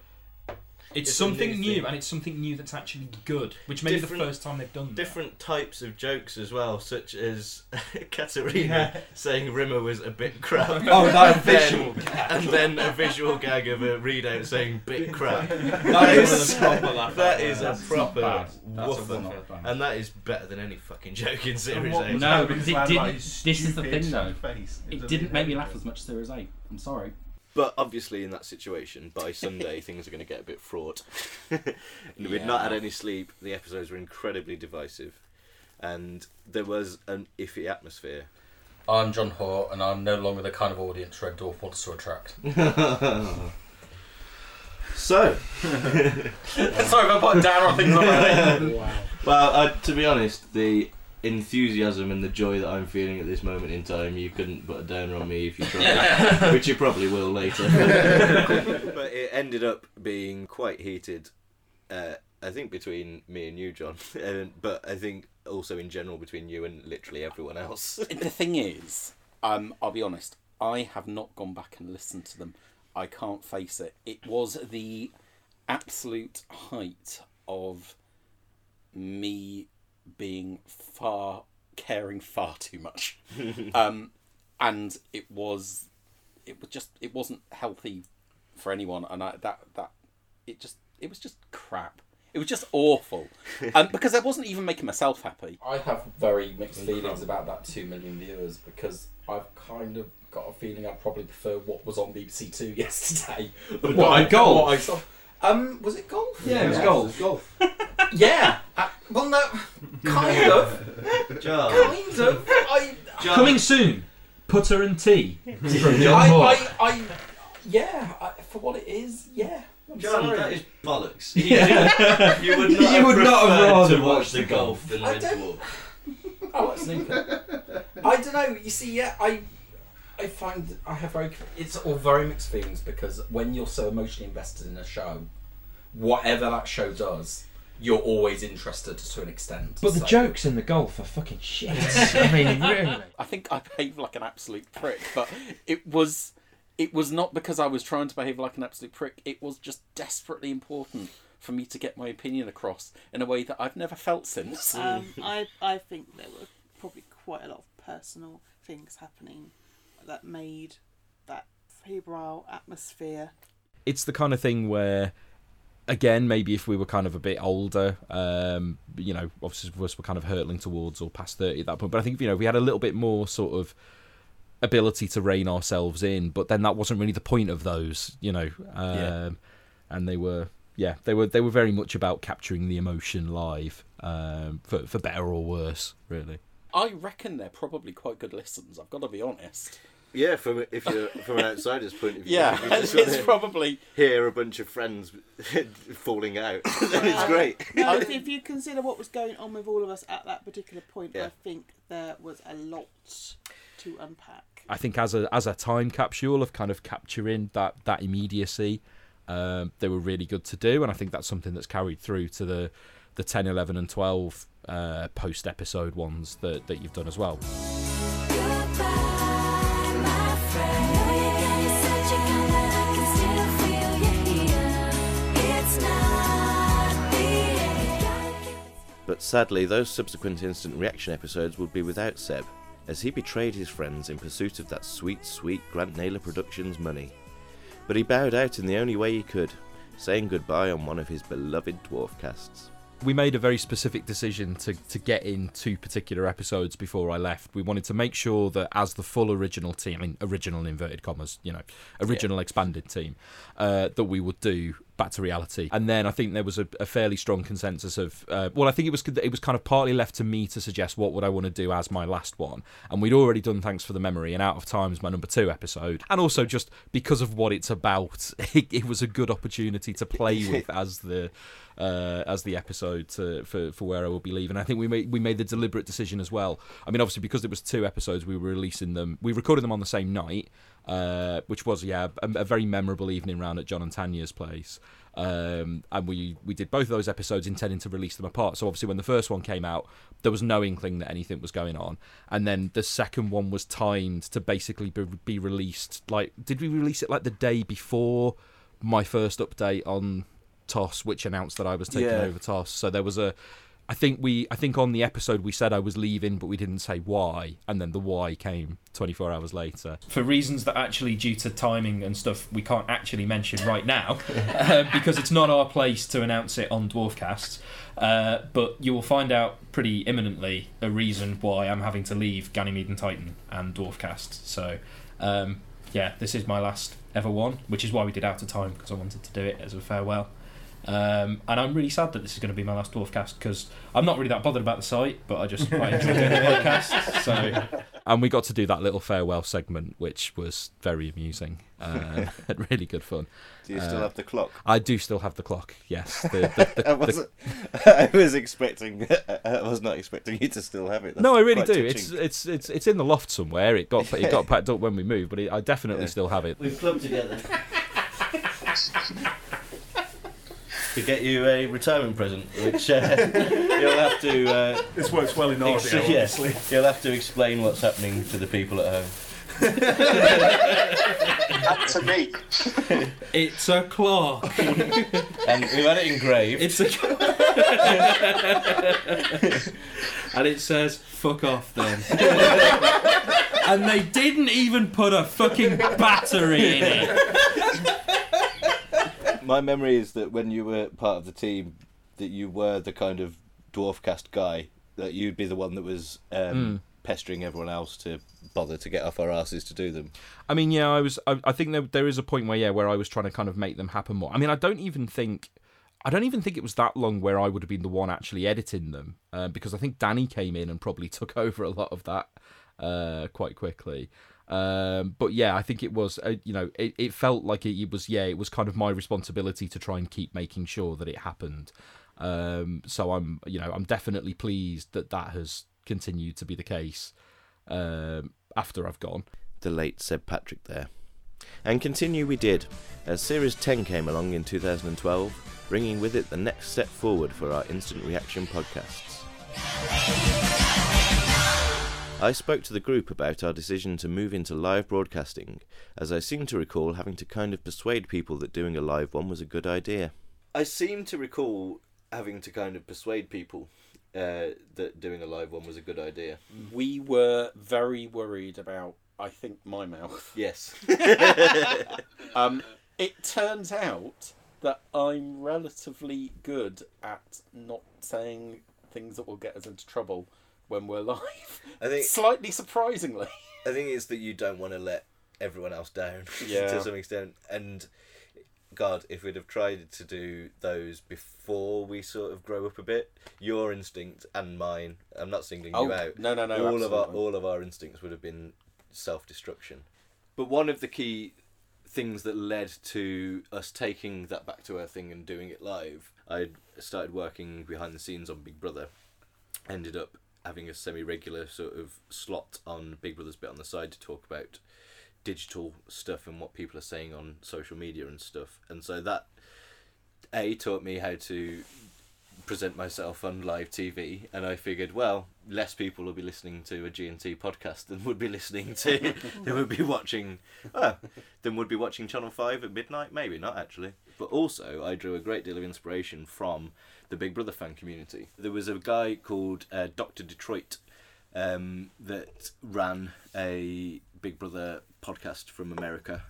it's, It's something new new, and it's something new that's actually good, which may be the first time they've done that. different types of jokes as well, such as Katerina Yeah. saying Rimmer was a bit crap. Oh, that and then- visual gag. and then a visual gag of a readout saying bit crap. That is one of the proper laugh That out is loud. a proper not. That's a woofer, one-off and that is better than any fucking joke in Series what A. No, because it didn't. like This is the thing, though. face? It It didn't make me laugh as much as Series A. I'm sorry. But obviously, in that situation, by Sunday things are going to get a bit fraught. And We'd not had any sleep. The episodes were incredibly divisive, and there was an iffy atmosphere. I'm John Hoare, and I'm no longer the kind of audience Red Dwarf wants to attract. So, Sorry if I put down on things already. Well, uh, to be honest, the enthusiasm and the joy that I'm feeling at this moment in time, you couldn't put a downer on me if you tried, which you probably will later. but it ended up being quite heated. Uh, I think between me and you, John, and, but I think also in general between you and literally everyone else. the thing is, um, I'll be honest, I have not gone back and listened to them. I can't face it. It was the absolute height of me being far caring far too much, um, and it was it was just it wasn't healthy for anyone, and I, that that it just it was just crap. It was just awful, um, because I wasn't even making myself happy. I have very mixed feelings about that two million viewers because I've kind of got a feeling I probably prefer what was on BBC Two yesterday. than What, I- golf? what I saw. Um, was it golf? Yeah, it was golf. golf. yeah. Uh, well, no, kind of. John. Kind of. I. Coming soon, putter and tea from John I, Moore. I, I, yeah, I, for what it is, yeah. John, sorry. that is bollocks. Yeah. you would not You have would not have preferred rather to watch watched the the golf than I Red don't- Dwarf. I like snooker. I don't know. You see, yeah, I I find I have very it's all very mixed feelings because when you're so emotionally invested in a show, whatever that show does, you're always interested to an extent. But the So- jokes in the golf are fucking shit. I mean, really. I think I behaved like an absolute prick, but it was it was not because I was trying to behave like an absolute prick. It was just desperately important for me to get my opinion across in a way that I've never felt since. Um, I I think there were probably quite a lot of personal things happening that made that febrile atmosphere. it's the kind of thing where again maybe if we were kind of a bit older um you know obviously of us were kind of hurtling towards or past 30 at that point but i think you know we had a little bit more sort of ability to rein ourselves in but then that wasn't really the point of those you know um Yeah. and they were yeah they were they were very much about capturing the emotion live um for for better or worse really I reckon they're probably quite good listens. I've got to be honest. Yeah, from if you're from an outsider's point of view, Yeah, you just it's probably- hear a bunch of friends falling out. then it's great. No, if, if you consider what was going on with all of us at that particular point, Yeah. I think there was a lot to unpack. I think as a as a time capsule of kind of capturing that that immediacy, um, they were really good to do, and I think that's something that's carried through to the the 10, 11, and 12 uh, post episode ones that, that you've done as well. But sadly, those subsequent instant reaction episodes would be without Seb, as he betrayed his friends in pursuit of that sweet, sweet Grant Naylor Productions money. But he bowed out in the only way he could, saying goodbye on one of his beloved dwarf casts. we made a very specific decision to, to get in two particular episodes before I left. We wanted to make sure that as the full original team, I mean original inverted commas, you know, original expanded team, uh, that we would do back to reality. And then I think there was a, a fairly strong consensus of, uh, well, I think it was it was kind of partly left to me to suggest what would I want to do as my last one, and we'd already done Thanks for the Memory and Out of Time's my number two episode, and also just because of what it's about, it, it was a good opportunity to play with as the uh, as the episode to, for for where I will be leaving. I think we made we made the deliberate decision as well. I mean, obviously because it was two episodes, we were releasing them. We recorded them on the same night, uh, which was yeah a, a very memorable evening round at John and Tanya's place. Um, and we we did both of those episodes intending to release them apart. So obviously when the first one came out, there was no inkling that anything was going on, and then the second one was timed to basically be, be released. Like, did we release it like the day before my first update on Toss, which announced that I was taking Yeah. over Toss? So there was a. I think we, I think on the episode we said I was leaving, but we didn't say why, and then the why came 24 hours later. for reasons that actually due to timing and stuff we can't actually mention right now uh, because it's not our place to announce it on dwarfcasts uh, but you will find out pretty imminently a reason why i'm having to leave ganymede and titan and dwarfcast so um, yeah this is my last ever one which is why we did out of time because i wanted to do it as a farewell um, and I'm really sad that this is going to be my last Dwarfcast because I'm not really that bothered about the site, but I just quite enjoy doing the podcast. So and we got to do that little farewell segment, which was very amusing uh, and really good fun. Do you still Uh, have the clock? I do still have the clock. Yes. The, the, the, I, wasn't, I was expecting. I was not expecting you to still have it. That's no, I really do. touching. It's it's it's it's in the loft somewhere. It got it got packed up when we moved, but it, I definitely Yeah. still have it. We've clubbed together. To get you a retirement present, which uh, you'll have to. Uh, This works well in audio, ex- yes, obviously. you'll have to explain what's happening to the people at home. to me. It's a clock. and we've had it engraved. It's a. and it says "fuck off" then. and they didn't even put a fucking battery in it. My memory is that when you were part of the team, that you were the kind of dwarf cast guy. That you'd be the one that was um, Mm. pestering everyone else to bother to get off our asses to do them. I mean, yeah, I was. I, I think there there is a point where yeah, where I was trying to kind of make them happen more. I mean, I don't even think. I don't even think it was that long where I would have been the one actually editing them, uh, because I think Danny came in and probably took over a lot of that uh, quite quickly. Um, but yeah, I think it was, uh, you know, it, it felt like it, it was, yeah, it was kind of my responsibility to try and keep making sure that it happened. Um, so I'm, you know, I'm definitely pleased that that has continued to be the case um, after I've gone. The late Seb Patrick there. And continue we did, as Series 10 came along in 2012, bringing with it the next step forward for our instant reaction podcasts. I spoke to the group about our decision to move into live broadcasting, as I seem to recall having to kind of persuade people that doing a live one was a good idea. I seem to recall having to kind of persuade people uh, that doing a live one was a good idea. We were very worried about, I think, my mouth. Yes. um, it turns out that I'm relatively good at not saying things that will get us into trouble when we're live. I think slightly surprisingly. I think it's that you don't want to let everyone else down Yeah. to some extent. And God, if we'd have tried to do those before we sort of grow up a bit, your instinct and mine, I'm not singling Oh, you out. no, no, no, All of our all of our instincts would have been self destruction. But one of the key things that led to us taking that back to earth thing and doing it live, I started working behind the scenes on Big Brother. Ended up having a semi regular sort of slot on Big Brother's bit on the side to talk about digital stuff and what people are saying on social media and stuff. And so that A taught me how to present myself on live TV and I figured, well, less people will be listening to a G&T podcast than would be listening to than would be watching oh, than would be watching Channel 5 at midnight, maybe not actually. But also I drew a great deal of inspiration from the Big Brother fan community. There was a guy called uh, Dr. Detroit um, that ran a Big Brother podcast from America,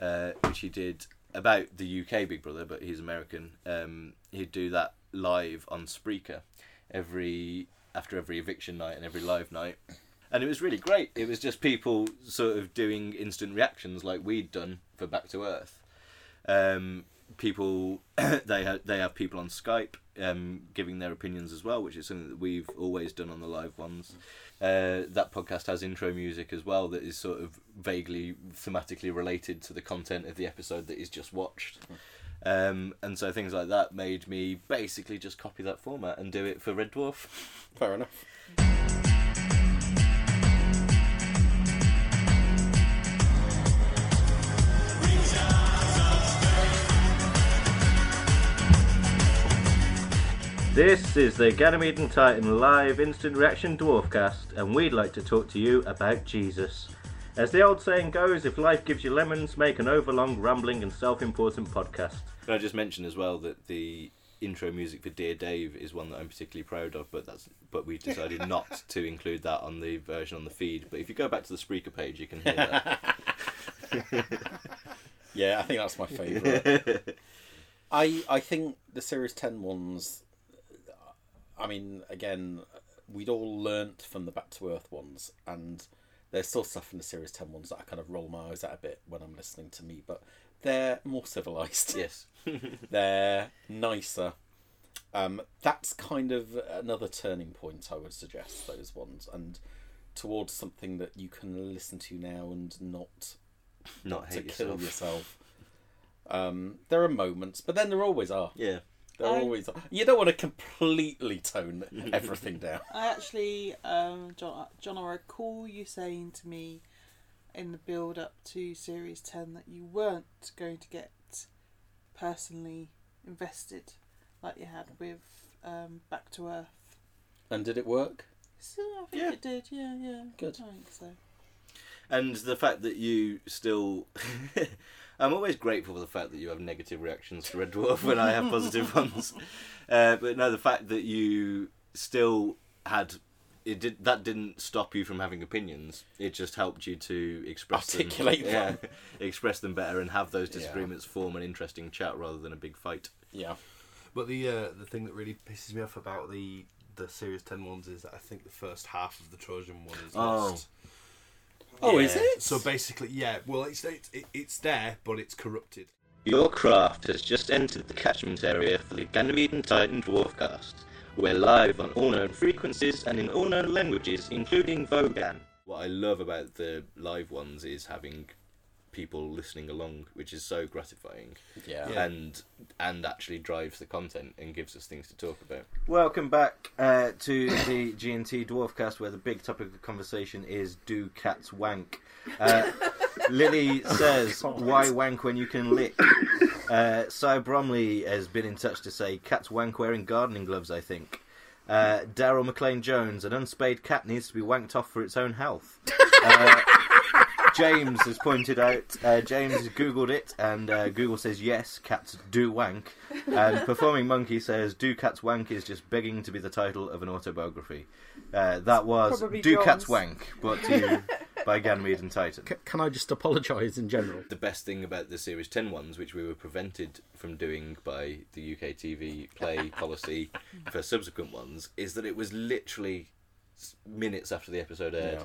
uh, which he did about the UK Big Brother, but he's American. Um, he'd do that live on Spreaker every after every eviction night and every live night. And it was really great. It was just people sort of doing instant reactions like we'd done for Back to Earth. Um, people they have they have people on Skype um, giving their opinions as well, which is something that we've always done on the live ones. Uh, that podcast has intro music as well that is sort of vaguely thematically related to the content of the episode that is just watched. Um, and so things like that made me basically just copy that format and do it for Red Dwarf. Fair enough. This is the Ganymede and Titan live instant reaction dwarfcast, and we'd like to talk to you about Jesus. As the old saying goes, if life gives you lemons, make an overlong, rambling, and self important podcast. Can I just mention as well that the intro music for Dear Dave is one that I'm particularly proud of, but that's but we decided not to include that on the version on the feed. But if you go back to the Spreaker page, you can hear that. Yeah, I think that's my favourite. I I think the Series 10 ones. I mean, again, we'd all learnt from the Back to Earth ones, and there's still stuff in the Series 10 ones that I kind of roll my eyes at a bit when I'm listening to me, but they're more civilized. Yes. they're nicer. Um, that's kind of another turning point, I would suggest, those ones, and towards something that you can listen to now and not Not to hate kill yourself. yourself. Um, there are moments, but then there always are. Yeah. There I- always. You don't want to completely tone everything down. I actually, um, John, John, I recall you saying to me in the build up to Series 10 that you weren't going to get personally invested like you had with um, Back to Earth. And did it work? So I think it did, yeah, yeah. Good. I think so. And the fact that you still. I'm always grateful for the fact that you have negative reactions to Red Dwarf when I have positive ones. Uh, but no, the fact that you still had. It did that didn't stop you from having opinions. It just helped you to express Articulate them, them. yeah, express them better and have those Yeah. disagreements form an interesting chat rather than a big fight. Yeah. But the uh, the thing that really pisses me off about the the Series 10 ones is that I think the first half of the Trojan one is Oh. Lost. Oh, is it? So basically, yeah. Well, it's it's, it- it's there, but it's corrupted. Your craft has just entered the catchment area for the Ganymede and Titan Dwarfcast. We're live on all known frequencies and in all known languages, including Vogon. What I love about the live ones is having people listening along, which is so gratifying. Yeah. Yeah. And and actually drives the content and gives us things to talk about. Welcome back uh, to the G&T Dwarfcast, where the big topic of conversation is do cats wank. Uh, Lily says, "Why wank when you can lick?" Uh, Cy Bromley has been in touch to say, "Cats wank wearing gardening gloves." I think. Uh, Daryl McLean Jones, an unspayed cat needs to be wanked off for its own health. Uh, James has pointed out. Uh, James has googled it, and uh, Google says yes, cats do wank. And Performing Monkey says, "Do cats wank?" is just begging to be the title of an autobiography. Uh, that was Probably "Do John's. Cats Wank," brought to you by Ganymede and Titan. Can I just apologise in general? The best thing about the Series 10 ones, which we were prevented from doing by the UK TV play policy for subsequent ones, is that it was literally minutes after the episode aired.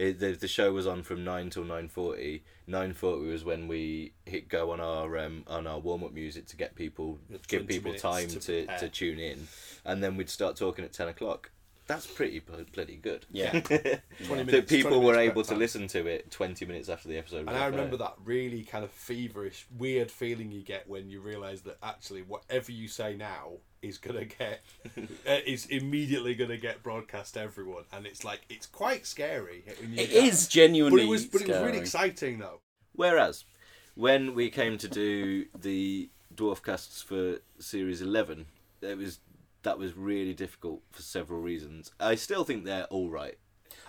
It, the, the show was on from 9 till 9.40. 9.40 was when we hit go on our um, on our warm-up music to get people, give people time to to, to, tune in. And then we'd start talking at 10 o'clock. That's pretty bl- bloody good. Yeah. 20 minutes, that people 20 were able to time. listen to it 20 minutes after the episode And I remember air. that really kind of feverish, weird feeling you get when you realise that actually whatever you say now is gonna get uh, is immediately gonna get broadcast to everyone, and it's like it's quite scary. When you It get- genuinely but it was, but it was really exciting though. Whereas, when we came to do the dwarf casts for series eleven, it was that was really difficult for several reasons. I still think they're all right.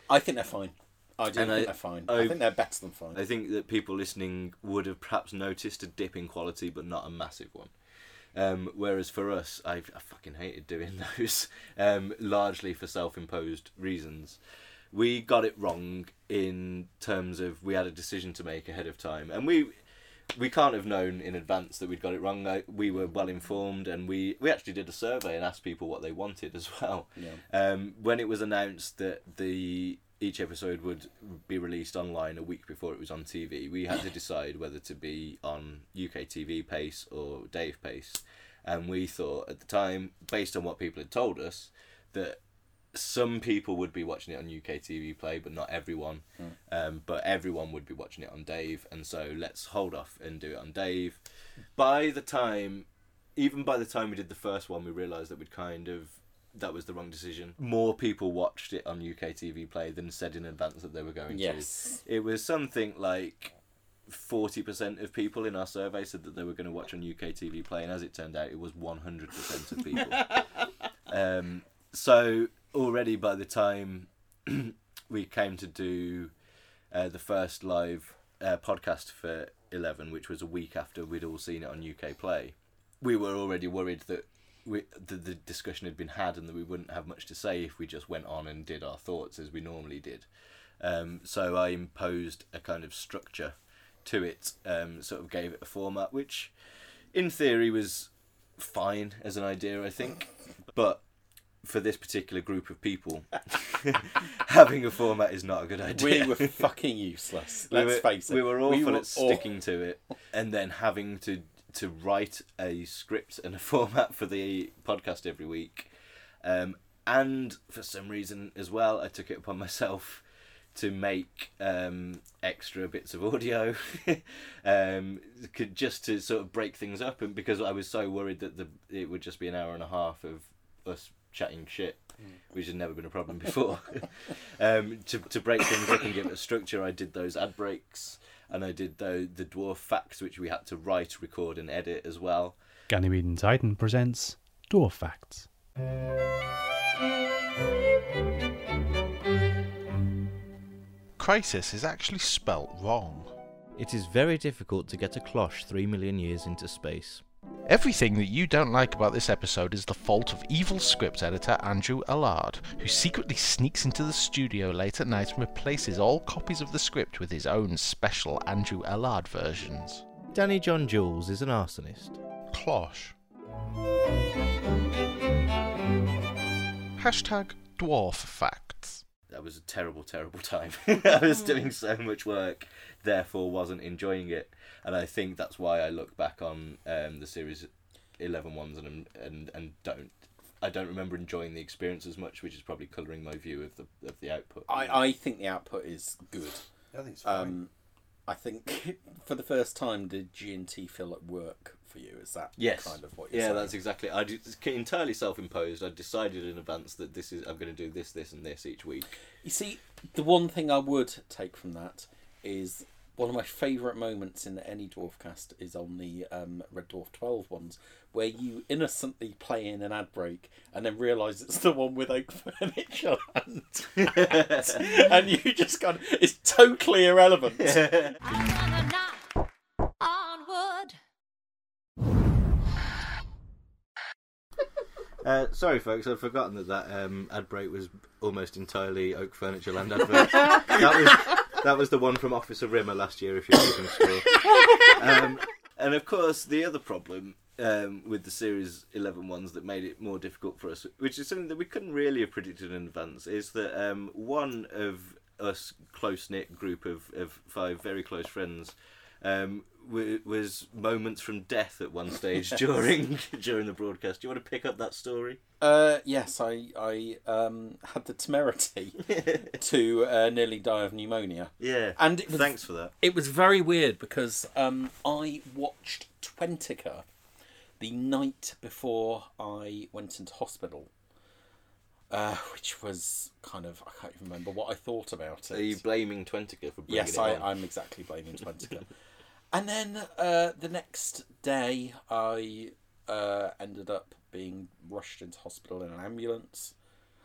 I think they're fine. I do think they're fine. I think they're better than fine. I think that people listening would have perhaps noticed a dip in quality, but not a massive one. Um, whereas for us, I, I fucking hated doing those, um, largely for self-imposed reasons. We got it wrong in terms of we had a decision to make ahead of time, and we we can't have known in advance that we'd got it wrong. We were well informed, and we we actually did a survey and asked people what they wanted as well. Yeah. Um, when it was announced that the each episode would be released online a week before it was on TV, we had to decide whether to be on UK TV pace or Dave pace, and we thought at the time, based on what people had told us, that some people would be watching it on UK TV Play, but not everyone. Um, but everyone would be watching it on Dave, and so let's hold off and do it on Dave. By the time, even by the time we did the first one, we realised that we'd kind of that was the wrong decision. More people watched it on UK TV Play than said in advance that they were going Yes. to. It was something like forty percent of people in our survey said that they were going to watch on UK TV Play, and as it turned out, it was one hundred percent of people. um, so already by the time we came to do uh, the first live uh, podcast for Eleven, which was a week after we'd all seen it on UK Play, we were already worried that we, the, the discussion had been had and that we wouldn't have much to say if we just went on and did our thoughts as we normally did. Um, so I imposed a kind of structure to it, um, sort of gave it a format, which in theory was fine as an idea, I think. But for this particular group of people, having a format is not a good idea. We were fucking useless. We Let's were- face it. We were awful We were at sticking to it, and then having to to write a script and a format for the podcast every week. Um, and for some reason as well, I took it upon myself to make um, extra bits of audio, um, could- just to sort of break things up, and because I was so worried that the it would just be an hour and a half of us chatting shit, which had never been a problem before. um, to to break things up and give it a structure, I did those ad breaks, and I did the the dwarf facts, which we had to write, record, and edit as well. Ganymede and Titan presents Dwarf Facts. Crisis is actually spelt wrong. It is very difficult to get a cloche three million years into space. Everything that you don't like about this episode is the fault of evil script editor Andrew Ellard, who secretly sneaks into the studio late at night and replaces all copies of the script with his own special Andrew Ellard versions. Danny John Jules is an arsonist. Cloche. Hashtag dwarf facts. That was a terrible, terrible time. I was doing so much work, therefore wasn't enjoying it, and I think that's why I look back on um, the series 11 ones and and and don't I don't remember enjoying the experience as much, which is probably colouring my view of the of the output. I, I think the output is good. I think it's fine. Um, I think for the first time, did G and T feel at work for you? Is that Yes. kind of what you're yeah, saying? that's exactly. I d- it's entirely self-imposed. I decided in advance that this is I'm going to do this, this, and this each week. You see, the one thing I would take from that is one of my favourite moments in any Dwarfcast is on the um, Red Dwarf 12 ones, where you innocently play in an ad break and then realise it's the one with oak furniture and, and you just got it's totally irrelevant. Uh, sorry, folks, I'd forgotten that that um, ad break was almost entirely Oak Furniture Land advert. that was that was the one from Officer Rimmer last year, if you're keeping score. Um, and of course, the other problem um, with the Series 11 ones that made it more difficult for us, which is something that we couldn't really have predicted in advance, is that um, one of us close knit group of, of five very close friends um, w- was moments from death at one stage Yes. during during the broadcast. Do you want to pick up that story? Uh, yes, I I um, had the temerity to uh, nearly die of pneumonia. Yeah, and it was, thanks for that. It was very weird because um, I watched Twentica the night before I went into hospital, uh, which was kind of I can't even remember what I thought about it. Are you blaming Twentica for bringing it up? Yes, it I, on? I'm exactly blaming Twentica. and then uh, the next day, I uh, ended up being rushed into hospital in an ambulance.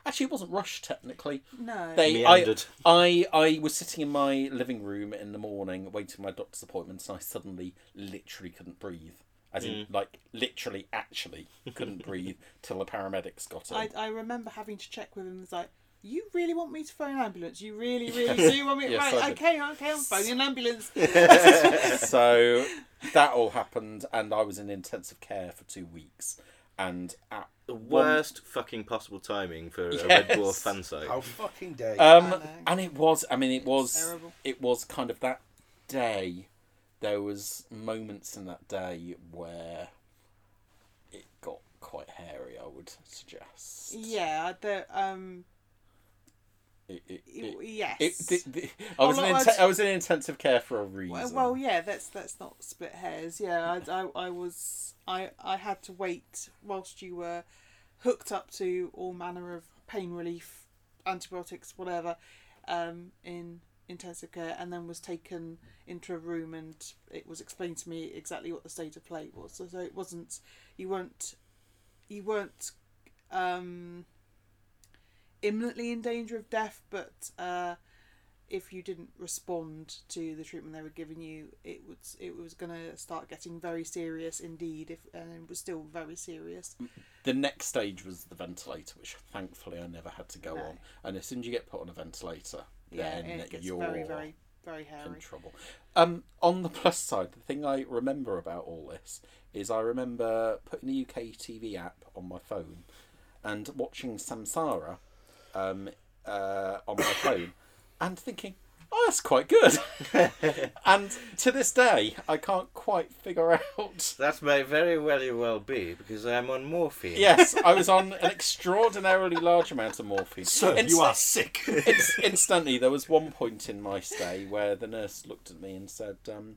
Actually, it wasn't rushed technically. No. they. I, Meandered. I I was sitting in my living room in the morning, waiting for my doctor's appointment, and I suddenly, literally, couldn't breathe. As in, Mm. like, literally, actually couldn't breathe till the paramedics got in. I, I remember having to check with him. It's like, you really want me to phone an ambulance? You really, really Yes. do want me? Yes, I right, okay, okay, I'm phoning an ambulance. so that all happened, and I was in intensive care for two weeks. And at The one- worst fucking possible timing for a Red Dwarf fan site. How fucking dare you. Um, and it was. I mean, it was. terrible. It was kind of that day. There was moments in that day where it got quite hairy. I would suggest. Yeah, the um, It, it, it- yes. it- the- the- I was in Although inte- I'd- I was in intensive care for a reason. well, well, yeah, let's let's not split hairs. Yeah, I, I, I was I I had to wait whilst you were hooked up to all manner of pain relief, antibiotics, whatever, um, in intensive care, and then was taken into a room, and it was explained to me exactly what the state of play was. So, so it wasn't you weren't you weren't um, imminently in danger of death, but uh, if you didn't respond to the treatment they were giving you, it was it was going to start getting very serious indeed. If and it was still very serious. The next stage was the ventilator, which thankfully I never had to go No. on. And as soon as you get put on a ventilator, Yeah, then it gets you're very very very hairy. in trouble. Um, on the plus side, the thing I remember about all this is I remember putting the UK TV app on my phone and watching Samsara um, uh, on my phone and thinking, oh, that's quite good. and to this day, I can't quite figure out. That may very well well be because I'm on morphine. Yes, I was on an extraordinarily large amount of morphine. Sir, you are sick. Inst- instantly, there was one point in my stay where the nurse looked at me and said, um,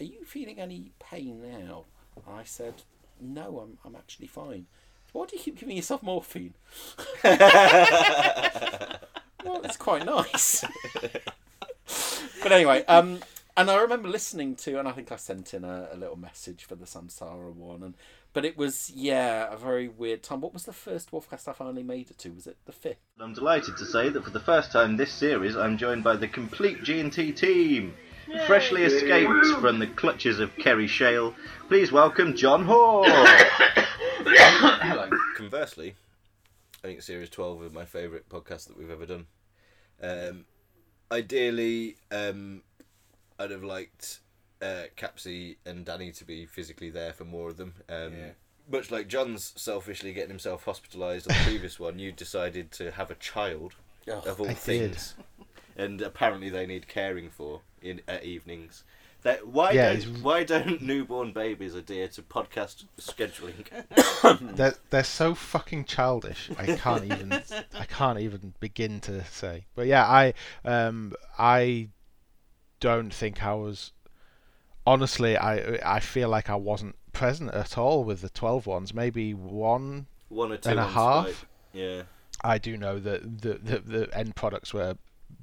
"Are you feeling any pain now?" I said, "No, I'm I'm actually fine." Why do you keep giving yourself morphine? well, it's quite nice. but anyway, um, and I remember listening to, and I think I sent in a, a little message for the Samsara one, and but it was yeah a very weird time. What was the first Dwarfcast I finally made it to? Was it the fifth? I'm delighted to say that for the first time this series, I'm joined by the complete G&T team. Freshly escaped from the clutches of Kerry Shale, please welcome John Hoare. Hello. Conversely, I think Series 12 is my favourite podcast that we've ever done. Um, ideally, um, I'd have liked uh, Capsy and Danny to be physically there for more of them. Um, Yeah. Much like John's selfishly getting himself hospitalised on the previous one, you decided to have a child, Ugh. of all I did. things. And apparently they need caring for in at evenings. That, why Yeah, don't why don't newborn babies adhere to podcast scheduling? they're they're so fucking childish. I can't even I can't even begin to say. But yeah, I um I don't think I was honestly I I feel like I wasn't present at all with the 12 ones. Maybe one One or two and a half. Skype. Yeah. I do know that the, the the end products were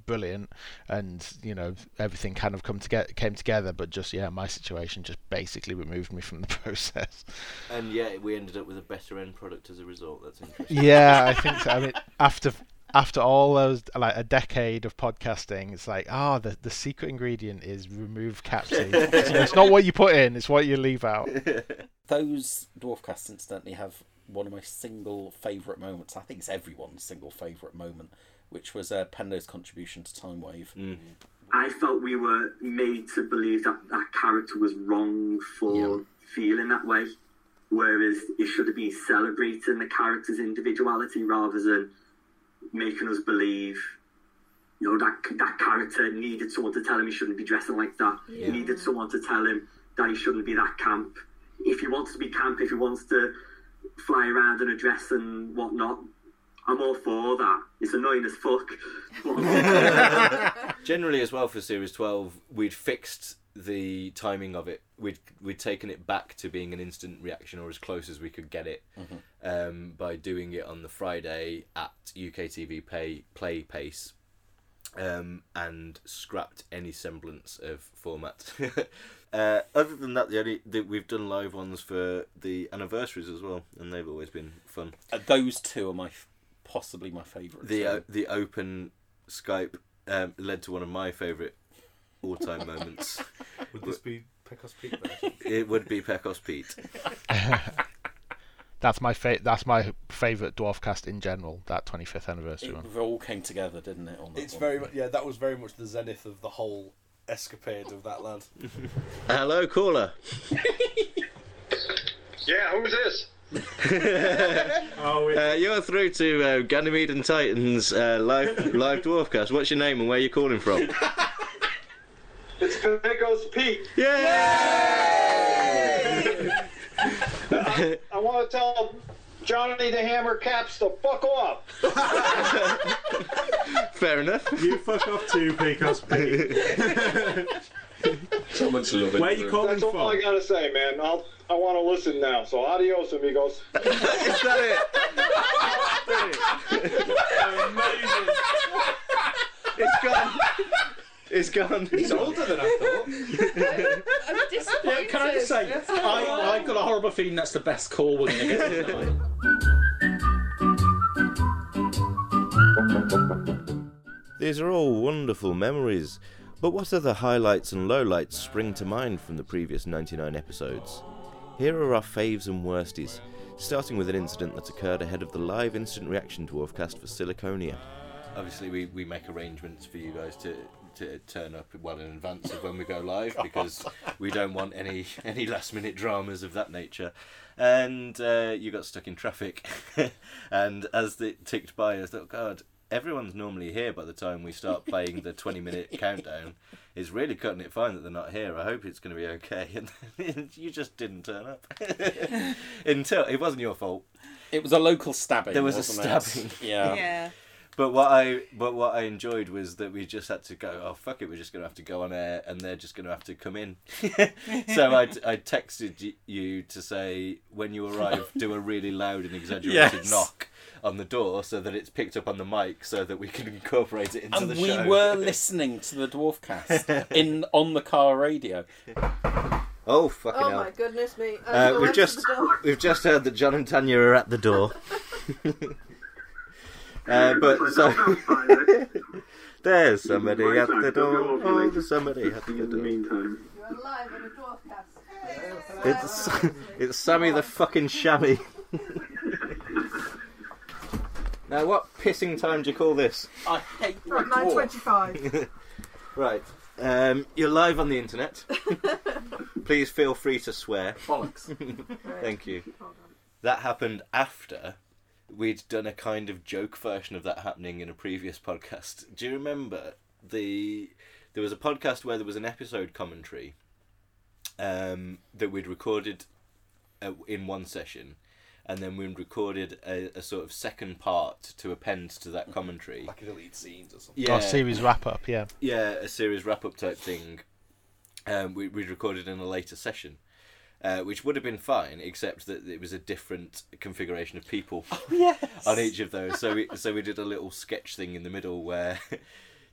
brilliant and you know everything kind of come together came together but just yeah my situation just basically removed me from the process And yeah, we ended up with a better end product as a result. That's interesting. yeah i think so i mean after after all those like a decade of podcasting it's like ah the the secret ingredient is remove capsule it's not what you put in it's what you leave out Those dwarfcasts, incidentally, have one of my single favourite moments. I think it's everyone's single favourite moment, which was uh, Pendo's contribution to Time Wave. I felt we were made to believe that that character was wrong for feeling that way, whereas it should have been celebrating the character's individuality rather than making us believe, you know, that that character needed someone to tell him he shouldn't be dressing like that. Yeah. He needed someone to tell him that he shouldn't be that camp. If he wants to be camp, if he wants to fly around in a dress and whatnot, I'm all for that. It's annoying as fuck. Generally, as well for Series 12, we'd fixed the timing of it. We'd we'd taken it back to being an instant reaction or as close as we could get it um, by doing it on the Friday at UK TV pay, play pace. Um, and scrapped any semblance of format. uh, other than that, the only the, we've done live ones for the anniversaries as well, and they've always been fun. Uh, those two are my f- possibly my favourite. The uh, the open Skype um, led to one of my favourite all time moments. Would this be Pecos Pete version? It would be Pecos Pete. that's my fa- that's my favorite dwarfcast in general that 25th anniversary one It all came together, didn't it? On It's one? very much yeah. That was very much the zenith of the whole escapade of that lad. Hello, caller. Yeah, who's this? Uh, you're through to uh, Ganymede and Titans uh, live live dwarfcast. What's your name and where are you calling from? It's Pecos Pete. I, I want to tell Johnny the Hammer Capps to fuck off. Fair enough. You fuck off too, Pecos Pete. So much love Where you calling from? That's all I gotta say, man. I'll, I want to listen now. So adios, amigos. Is that Amazing. It's gone. It's gone. He's older than I thought. I'm disappointed. Yeah, can I just say, I, I've got a horrible feeling that's the best call we're going to get tonight. These are all wonderful memories, but what other highlights and lowlights spring to mind from the previous 99 episodes? Here are our faves and worsties, starting with an incident that occurred ahead of the live instant reaction dwarfcast for Siliconia. Obviously, we, we make arrangements for you guys to, to turn up well in advance of when we go live because we don't want any, any last minute dramas of that nature. And uh, you got stuck in traffic, and as it ticked by, I thought, God, everyone's normally here by the time we start playing the 20 minute countdown. It's really cutting it fine that they're not here. I hope it's going to be okay. And you just didn't turn up. Until it wasn't your fault. It was a local stabbing. There was a wasn't it? stabbing. Yeah. Yeah. But what I but what I enjoyed was that we just had to go. Oh fuck it, we're just gonna have to go on air, and they're just gonna have to come in. so I I texted you to say when you arrive, do a really loud and exaggerated Yes. knock on the door so that it's picked up on the mic, so that we can incorporate it into And the we show. We were listening to the Dwarfcast in on the car radio. Oh fucking Oh hell! my goodness me. Uh, we've just we've just heard that John and Tanya are at the door. uh, but so there's somebody at the door. Oh, there's somebody at the door. You're alive on a dwarfcast. It's it's Sammy the fucking chamois. Now, what pissing time do you call this? I hate Right, 9.25. Right. Um, you're live on the internet. Please feel free to swear. Bollocks. Thank you. That happened after we'd done a kind of joke version of that happening in a previous podcast. Do you remember the there was a podcast where there was an episode commentary um, that we'd recorded uh, in one session, and then we recorded a, a sort of second part to append to that commentary. Like a deleted scenes or something. Yeah, Or series wrap up, yeah. yeah, a series wrap up type thing. Um, we we recorded in a later session. Uh, which would have been fine, except that it was a different configuration of people yes. on each of those. So we so we did a little sketch thing in the middle where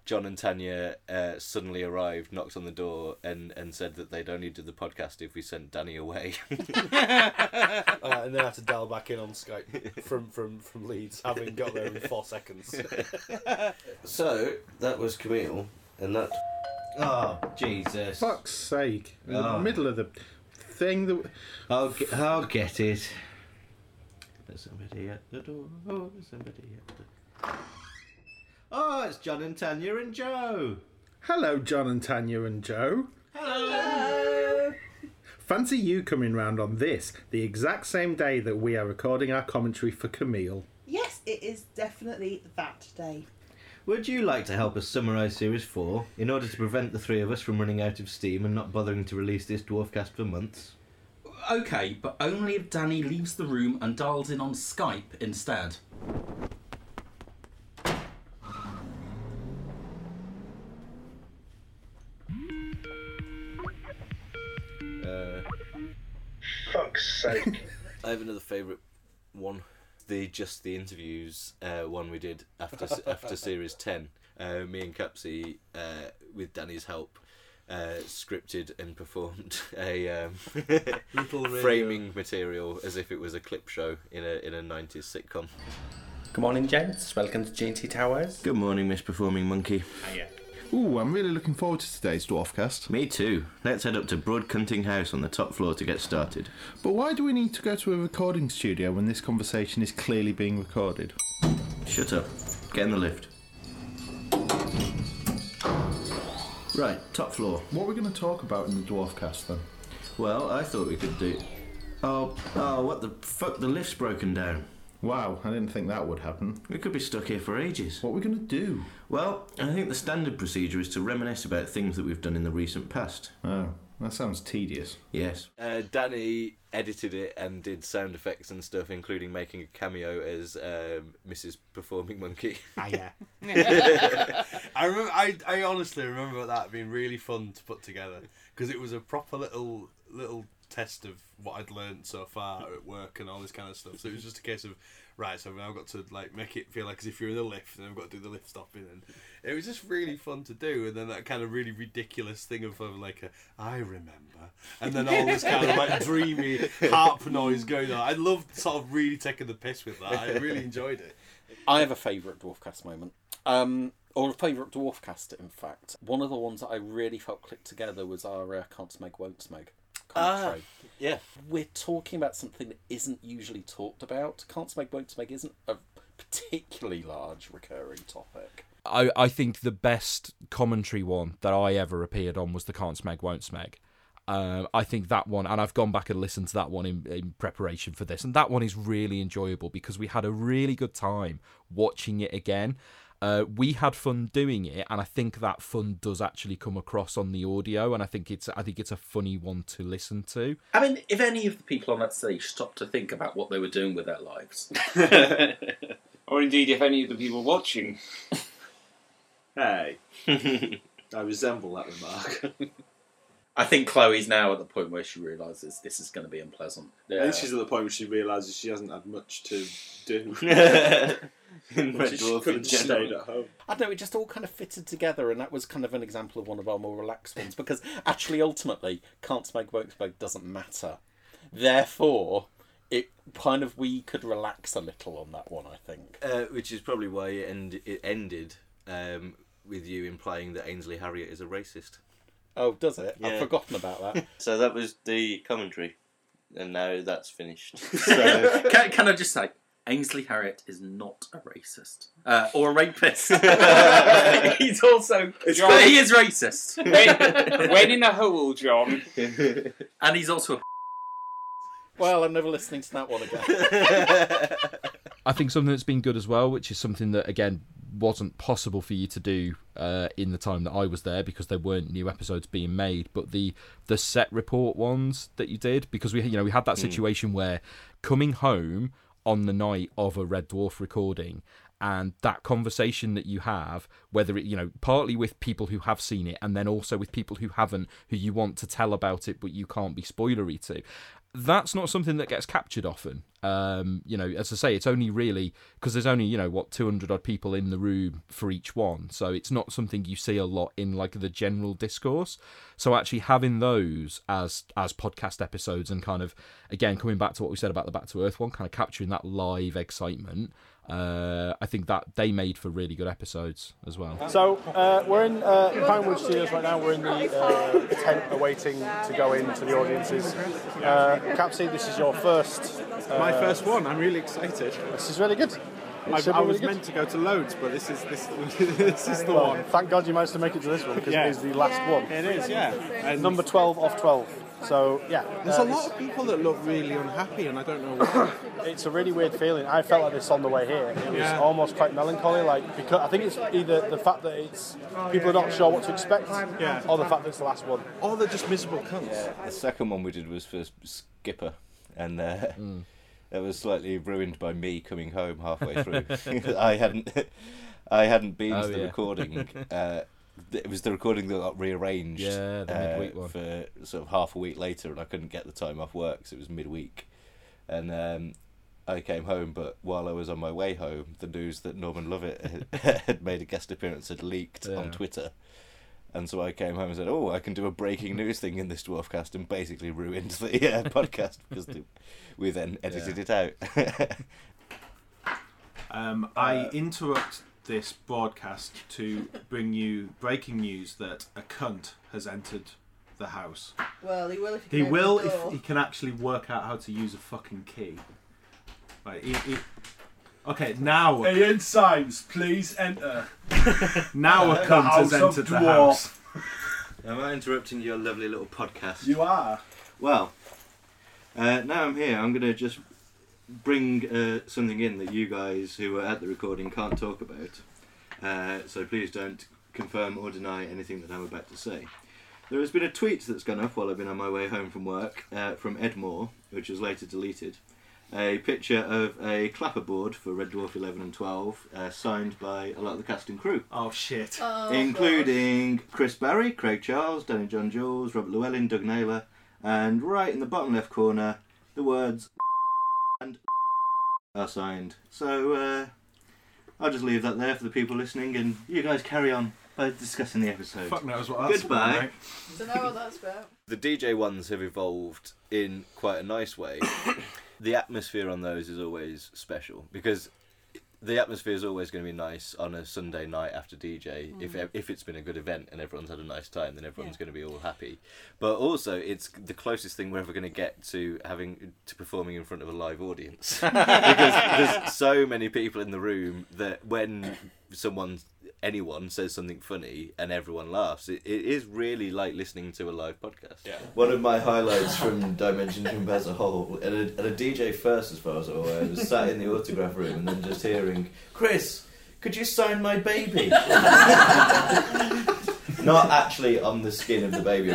John and Tanya uh, suddenly arrived, knocked on the door, and, and said that they'd only do the podcast if we sent Danny away. Uh, and then I had to dial back in on Skype from, from, from Leeds, having got there in four seconds. so that was Camille, and that. Oh Jesus! Fuck's sake! In the Oh. middle of the thing that. I'll get, I'll get it. There's somebody at the door. Oh, there's somebody at the. Oh, it's John and Tanya and Joe. Hello, John and Tanya and Joe. Hello. Fancy you coming round on this, the exact same day that we are recording our commentary for Camille. Yes, it is definitely that day. Would you like to help us summarise Series 4 in order to prevent the three of us from running out of steam and not bothering to release this Dwarfcast for months? Okay, but only if Danny leaves the room and dials in on Skype instead. Sake. I have another favourite one. The just the interviews uh, one we did after after series ten. Uh, me and Capsy, uh, with Danny's help, uh, scripted and performed a um, Little framing material as if it was a clip show in a in a nineties sitcom. Good morning, gents. Welcome to GT Towers. Good morning, Miss Performing Monkey. Hiya. Ooh, I'm really looking forward to today's Dwarfcast. Me too. Let's head up to Broadcunting House on the top floor to get started. But why do we need to go to a recording studio when this conversation is clearly being recorded? Shut up. Get in the lift. Right, top floor. What are we going to talk about in the Dwarfcast then? Well, I thought we could do. Oh, oh, what the fuck? The lift's broken down. Wow, I didn't think that would happen. We could be stuck here for ages. What are we going to do? Well, I think the standard procedure is to reminisce about things that we've done in the recent past. Oh, that sounds tedious. Yes. Uh, Danny edited it and did sound effects and stuff, including making a cameo as um, Mrs. Performing Monkey. Ah, yeah. I remember. I, I honestly remember that being really fun to put together because it was a proper little little test of what I'd learned so far at work and all this kind of stuff. So it was just a case of right. So now I've got to like make it feel like as if you're in the lift, and I've got to do the lift stopping, and it was just really fun to do. And then that kind of really ridiculous thing of, of like a I remember, and then all this kind of like dreamy harp noise going on. I loved sort of really taking the piss with that. I really enjoyed it. I have a favourite Dwarfcast moment. Um, or a favourite dwarf Dwarfcast, in fact. One of the ones that I really felt clicked together was our uh, Can't Smeg, Won't Smeg commentary. Ah, yeah. We're talking about something that isn't usually talked about. Can't Smeg, Won't Smeg isn't a particularly large recurring topic. I, I think the best commentary one that I ever appeared on was the Can't Smeg, Won't Smeg. Um, I think that one, and I've gone back and listened to that one in, in preparation for this, and that one is really enjoyable because we had a really good time watching it again. Uh, we had fun doing it, and I think that fun does actually come across on the audio, and I think it's I think it's a funny one to listen to. I mean, if any of the people on that stage stopped to think about what they were doing with their lives, or indeed if any of the people watching. Hey, I resemble that remark. I think Chloe's now at the point where she realises this is going to be unpleasant. I think she's at the point where she realises she hasn't had much to do. In Red Dwarf could in general. stayed at home. I don't know, it just all kind of fitted together, and that was kind of an example of one of our more relaxed ones because actually, ultimately, Can't Smeg, Won't Smeg doesn't matter. Therefore, it kind of we could relax a little on that one, I think. Uh, which is probably why it, end, it ended um, with you implying that Ainsley Harriott is a racist. Oh, does it? Yeah. I've forgotten about that. So that was the commentary, and now that's finished. So, can, can I just say, Ainsley Harriott is not a racist uh, or a rapist. He's also, John- but he is racist. When, when in a hole, John. and he's also a. Well, I'm never listening to that one again. I think something that's been good as well, which is something that again wasn't possible for you to do uh, in the time that I was there because there weren't new episodes being made. But the the set report ones that you did because we you know we had that Mm. situation where coming home on the night of a Red Dwarf recording and that conversation that you have whether it you know partly with people who have seen it and then also with people who haven't who you want to tell about it but you can't be spoilery to that's not something that gets captured often um you know as i say it's only really because there's only you know what 200 odd people in the room for each one so it's not something you see a lot in like the general discourse so actually having those as as podcast episodes and kind of again coming back to what we said about the back to earth one kind of capturing that live excitement uh, I think that they made for really good episodes as well. So uh, we're in uh, Pinewood Studios right now. We're in the uh, tent awaiting to go into the audiences. Uh, Capsy, this is your first. Uh, My first one. I'm really excited. This is really good. I, I was good. meant to go to loads, but this is this this is the Well, one. Thank God you managed to make it to this one because Yeah. it is the last one. It is, yeah. And- Number 12 off 12. So, yeah. There's uh, a lot of people that look really unhappy, and I don't know why. It's a really weird feeling. I felt like this on the way here. It was Yeah. almost quite melancholy, like because I think it's either the fact that it's people are not sure what to expect, Yeah. or the fact that it's the last one. Or they're just miserable cunts. The second one we did was for Skipper, and uh, it was slightly ruined by me coming home halfway through. I hadn't, I hadn't been Oh, to the yeah. recording. Uh, it was the recording that got rearranged. Yeah, the uh, midweek one. for sort of half a week later, and I couldn't get the time off work, because it was midweek, and. Um, I came home, but while I was on my way home, the news that Norman Lovett had, had made a guest appearance had leaked Yeah. on Twitter. And so I came home and said, "Oh, I can do a breaking news thing in this dwarfcast," and basically ruined the uh, podcast because the, we then edited it out. Um, I interrupt this broadcast to bring you breaking news that a cunt has entered the house. Well, he will if he He can will open the door. if he can actually work out how to use a fucking key. Right. He, he... Okay, now. Ian Symes, please enter. Now a The cunt has House of entered the Dwarf. house. Am I interrupting your lovely little podcast? You are. Well, uh, now I'm here. I'm going to just bring uh, something in that you guys who were at the recording can't talk about. Uh, so please don't confirm or deny anything that I'm about to say. There has been a tweet that's gone up while I've been on my way home from work uh, from Ed Moore, which was later deleted. A picture of a clapperboard for Red Dwarf 11 and 12, uh, signed by a lot of the cast and crew. Oh shit. Oh, including Chris Barrie, Craig Charles, Danny John Jules, Robert Llewellyn, Doug Naylor, and right in the bottom left corner, the words and are signed. So uh, I'll just leave that there for the people listening, and you guys carry on by discussing the episode. Fuck knows what that's Goodbye. about, mate. Don't know what that's about. The DJ ones have evolved in quite a nice way. the atmosphere on those is always special because the atmosphere is always going to be nice on a Sunday night after DJ. If Mm. if it's been a good event and everyone's had a nice time, then everyone's going to be all happy. But also, it's the closest thing we're ever going to get to having to performing in front of a live audience because there's so many people in the room that when someone anyone says something funny and everyone laughs it, it is really like listening to a live podcast Yeah. one of my highlights from Dimension Jump as a whole, at a, at a DJ first, as far as I'm aware, was sat in the autograph room and then just hearing, Chris, could you sign my baby? Not actually on the skin of the baby,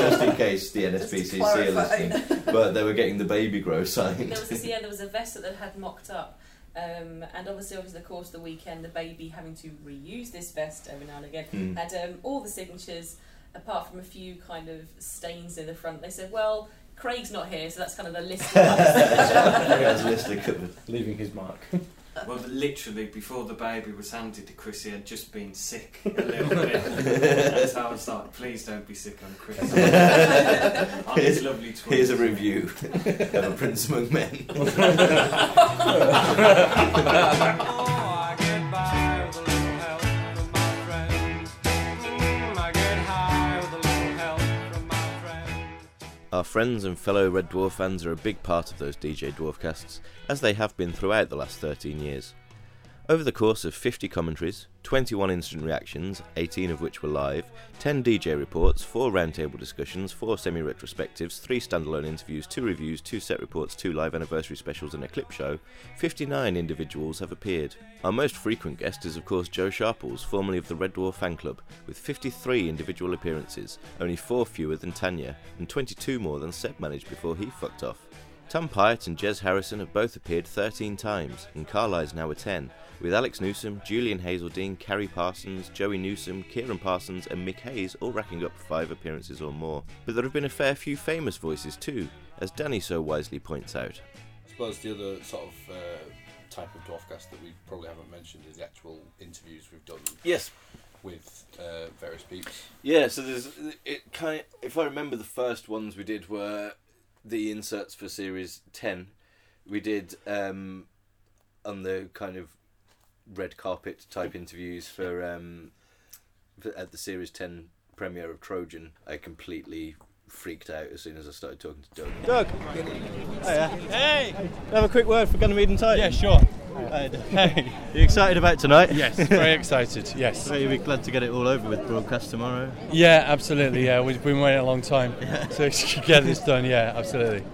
just in case the NSPCC are listening. But they were getting the baby grow signed. There was this, yeah, there was a vest that they had mocked up, um, and obviously over the course of the weekend, the baby having to reuse this vest every now and again Hmm. had um, all the signatures, apart from a few kind of stains in the front. They said, "Well, Craig's not here, so that's kind of the list." Of Has listed covered. Leaving his mark. Well, literally, before the baby was handed to Chris, he had just been sick a little bit. That's how I was like, please don't be sick on Chris. on oh, his Here's, lovely twins. here's a review of a Prince Among Men. Our friends and fellow Red Dwarf fans are a big part of those DJ Dwarfcasts, as they have been throughout the last 13 years. Over the course of 50 commentaries, 21 instant reactions, 18 of which were live, 10 DJ reports, 4 roundtable discussions, 4 semi retrospectives, 3 standalone interviews, 2 reviews, 2 set reports, 2 live anniversary specials, and a clip show, 59 individuals have appeared. Our most frequent guest is, of course, Joe Sharples, formerly of the Red Dwarf Fan Club, with 53 individual appearances, only 4 fewer than Tanya, and 22 more than Seb managed before he fucked off. Tom Pyatt and Jez Harrison have both appeared 13 times, and Carlisle's now a 10, with Alex Newsom, Julian Hazeldine, Kerry Parsons, Joey Newsom, Kieran Parsons, and Mick Hayes all racking up five appearances or more. But there have been a fair few famous voices too, as Danny so wisely points out. I suppose the other sort of uh, type of dwarfcast that we probably haven't mentioned is the actual interviews we've done. Yes. With uh, various people. Yeah, so there's it kind. if I remember, the first ones we did were the inserts for series ten. We did um, on the kind of red carpet type interviews for, um, for at the series ten premiere of Trojan. I completely freaked out as soon as I started talking to Doug. Doug. Hiya. Hey. Have a quick word for Ganymede and Titan. Yeah, sure. Hey. You excited about tonight? Yes, very excited. Yes. So you'll be glad to get it all over with broadcast tomorrow. Yeah, absolutely. Yeah, we've been waiting a long time to get this done. Yeah, absolutely.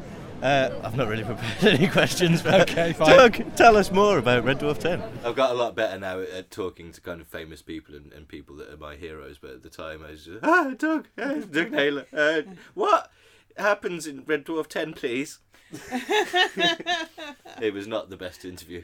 Uh, I've not really prepared any questions. But Okay, fine. Doug, tell us more about Red Dwarf 10. I've got a lot better now at, at talking to kind of famous people and, and people that are my heroes, but at the time I was just, ah, Doug, uh, Doug Naylor. Uh, what happens in Red Dwarf 10, please? it was not the best interview.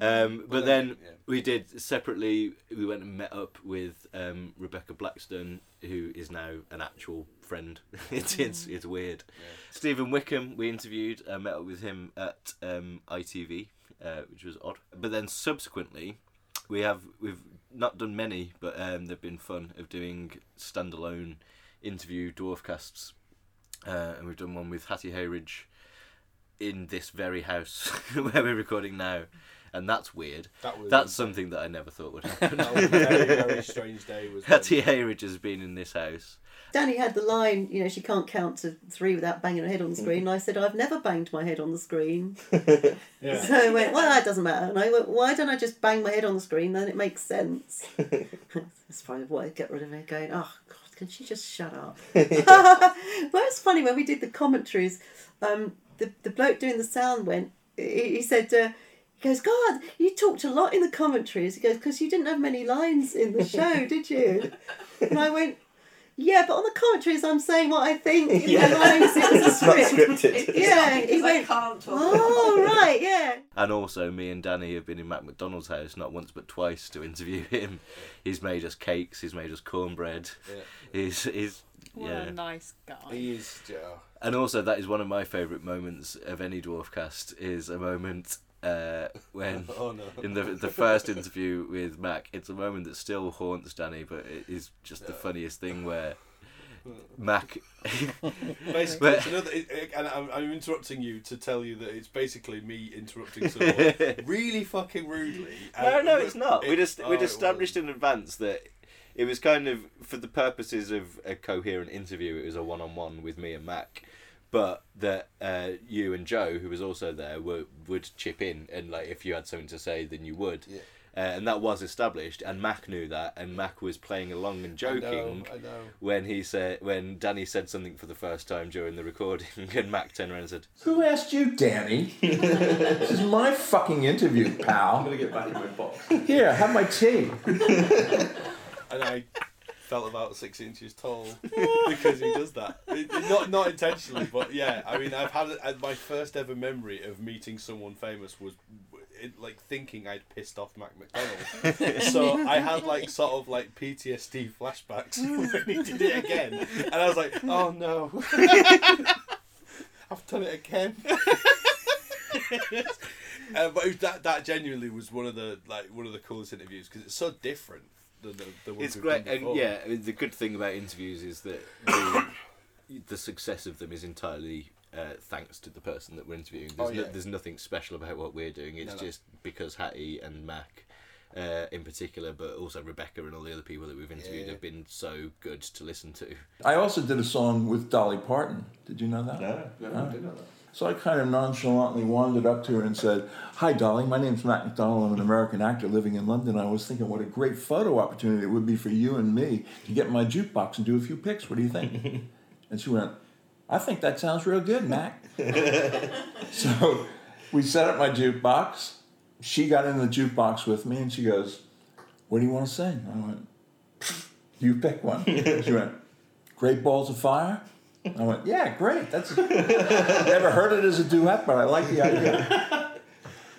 Um, but then we did separately. We went and met up with um, Rebecca Blackstone, who is now an actual friend. it's it's it's weird. Stephen Wickham, we interviewed. I met up with him at um, ITV, uh, which was odd. But then subsequently, we have we've not done many, but um, they've been fun of doing standalone interview dwarfcasts, uh, and we've done one with Hattie Hayridge in this very house where we're recording now. And that's weird. That was- that's something that I never thought would happen. That was a very, very strange day, was Hattie Hayridge has been in this house. Danny had the line, you know, she can't count to three without banging her head on the screen. And I said, I've never banged my head on the screen. Yeah. So I went, well, that doesn't matter. And I went, why don't I just bang my head on the screen? Then it makes sense. That's probably what I get rid of it going, oh, God, can she just shut up? well, it's funny, when we did the commentaries, um, the, the bloke doing the sound went, he, he said, uh, he goes, God, you talked a lot in the commentaries. He goes, because you didn't have many lines in the show, did you? And I went, yeah, but on the commentaries, I'm saying what I think in Yeah. the lines. It was a It's not script. scripted. Yeah, he went, oh, right, yeah. And also, me and Danny have been in Mac McDonald's house not once but twice to interview him. He's made us cakes. He's made us cornbread. Yeah. He's he's What yeah. a nice guy. He is, yeah. And also, that is one of my favourite moments of any Dwarfcast. Is a moment uh, when Oh, no. in the the first interview with Mac. It's a moment that still haunts Danny, but it is just the funniest thing where Mac. Basically, where- another, it, it- and I'm, I'm interrupting you to tell you that it's basically me interrupting someone really fucking rudely. No, no, it's not. we just oh, we'd established in advance that it was kind of for the purposes of a coherent interview. It was a one-on-one with me and Mac, but that uh, you and Joe, who was also there, were, would chip in and like if you had something to say, then you would. Uh, and that was established, and Mac knew that, and Mac was playing along and I know, joking I know. when he said when Danny said something for the first time during the recording, and Mac turned around and said, Who asked you, Danny? this is my fucking interview, pal. I'm gonna get back in my box. Here, have my tea. and I felt about six inches tall because he does that. It- not not intentionally, but yeah. I mean, I've had uh, my first ever memory of meeting someone famous was it, like thinking I'd pissed off Mac McDonald. so I had like sort of like PTSD flashbacks when he did it again, and I was like, oh no, I've done it again. Uh, but was that that genuinely was one of the like one of the coolest interviews because it's so different than the, the ones It's we've great, done and yeah, I mean, the good thing about interviews is that the, the success of them is entirely uh, thanks to the person that we're interviewing. There's, Oh, no, yeah. there's nothing special about what we're doing. It's No, no. just because Hattie and Mac, uh, in particular, but also Rebecca and all the other people that we've interviewed Yeah. have been so good to listen to. I also did a song with Dolly Parton. Did you know that? No, no, I didn't know So I kind of nonchalantly wandered up to her and said, Hi, darling, my name's Mac McDonald. I'm an American actor living in London. I was thinking what a great photo opportunity it would be for you and me to get in my jukebox and do a few pics. What do you think? and she went, I think that sounds real good, Mac. so we set up my jukebox. She got in the jukebox with me and she goes, What do you want to sing? I went, You pick one. She went, Great Balls of Fire? I went, Yeah, great. That's never heard it as a duet, but I like the idea.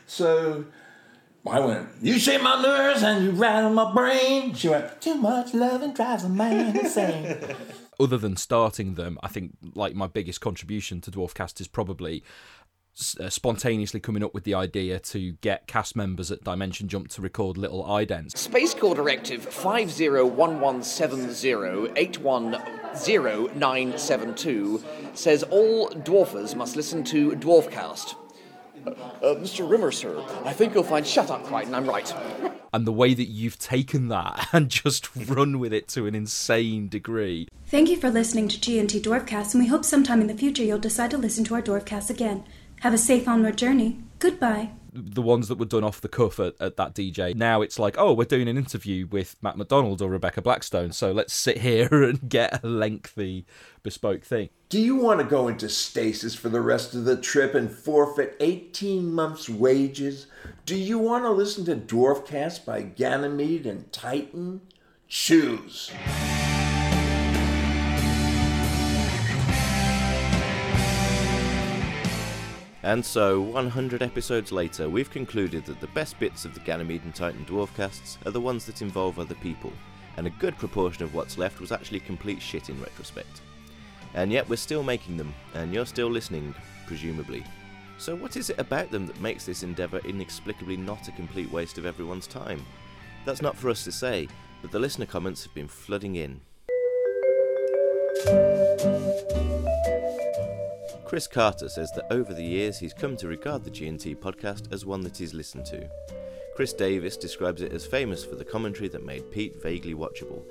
So I went, You shake my nerves and you rattle my brain. She went, Too much love loving drives a man insane. other than starting them, I think like my biggest contribution to Dwarfcast is probably uh, spontaneously coming up with the idea to get cast members at Dimension Jump to record little idents. Space Corps Directive 501170810972 says all dwarfers must listen to Dwarfcast. Uh, uh, Mr. Rimmer, sir, I think you'll find Shut Up Kryten, I'm right. And the way that you've taken that and just run with it to an insane degree. Thank you for listening to G&T Dwarfcast, and we hope sometime in the future you'll decide to listen to our Dwarfcast again. Have a safe onward journey. Goodbye. The ones that were done off the cuff at, at that DJ. Now it's like, oh, we're doing an interview with Mac McDonald or Rebecca Blackstone, so let's sit here and get a lengthy, bespoke thing. Do you want to go into stasis for the rest of the trip and forfeit 18 months' wages? Do you want to listen to Dwarfcast by Ganymede and Titan? Choose. And so, 100 episodes later, we've concluded that the best bits of the Ganymede and Titan Dwarfcasts are the ones that involve other people, and a good proportion of what's left was actually complete shit in retrospect. And yet we're still making them, and you're still listening, presumably. So, what is it about them that makes this endeavour inexplicably not a complete waste of everyone's time? That's not for us to say, but the listener comments have been flooding in. Chris Carter says that over the years he's come to regard the G&T podcast as one that he's listened to. Chris Davis describes it as famous for the commentary that made Pete vaguely watchable.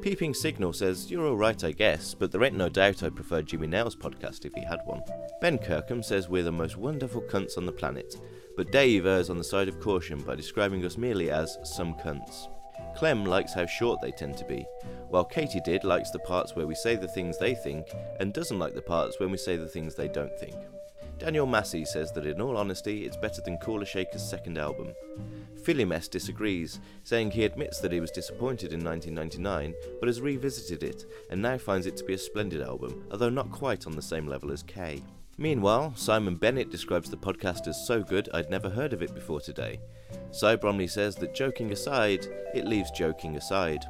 Peeping Signal says, You're alright, I guess, but there ain't no doubt I'd prefer Jimmy Nail's podcast if he had one. Ben Kirkham says we're the most wonderful cunts on the planet, but Dave errs on the side of caution by describing us merely as some cunts. Clem likes how short they tend to be, while Katie Did likes the parts where we say the things they think and doesn't like the parts when we say the things they don't think. Daniel Massey says that in all honesty, it's better than Kula Shaker's second album. Philly disagrees, saying he admits that he was disappointed in 1999, but has revisited it and now finds it to be a splendid album, although not quite on the same level as K. Meanwhile, Simon Bennett describes the podcast as so good I'd never heard of it before today. Cy Bromley says that joking aside, it leaves joking aside.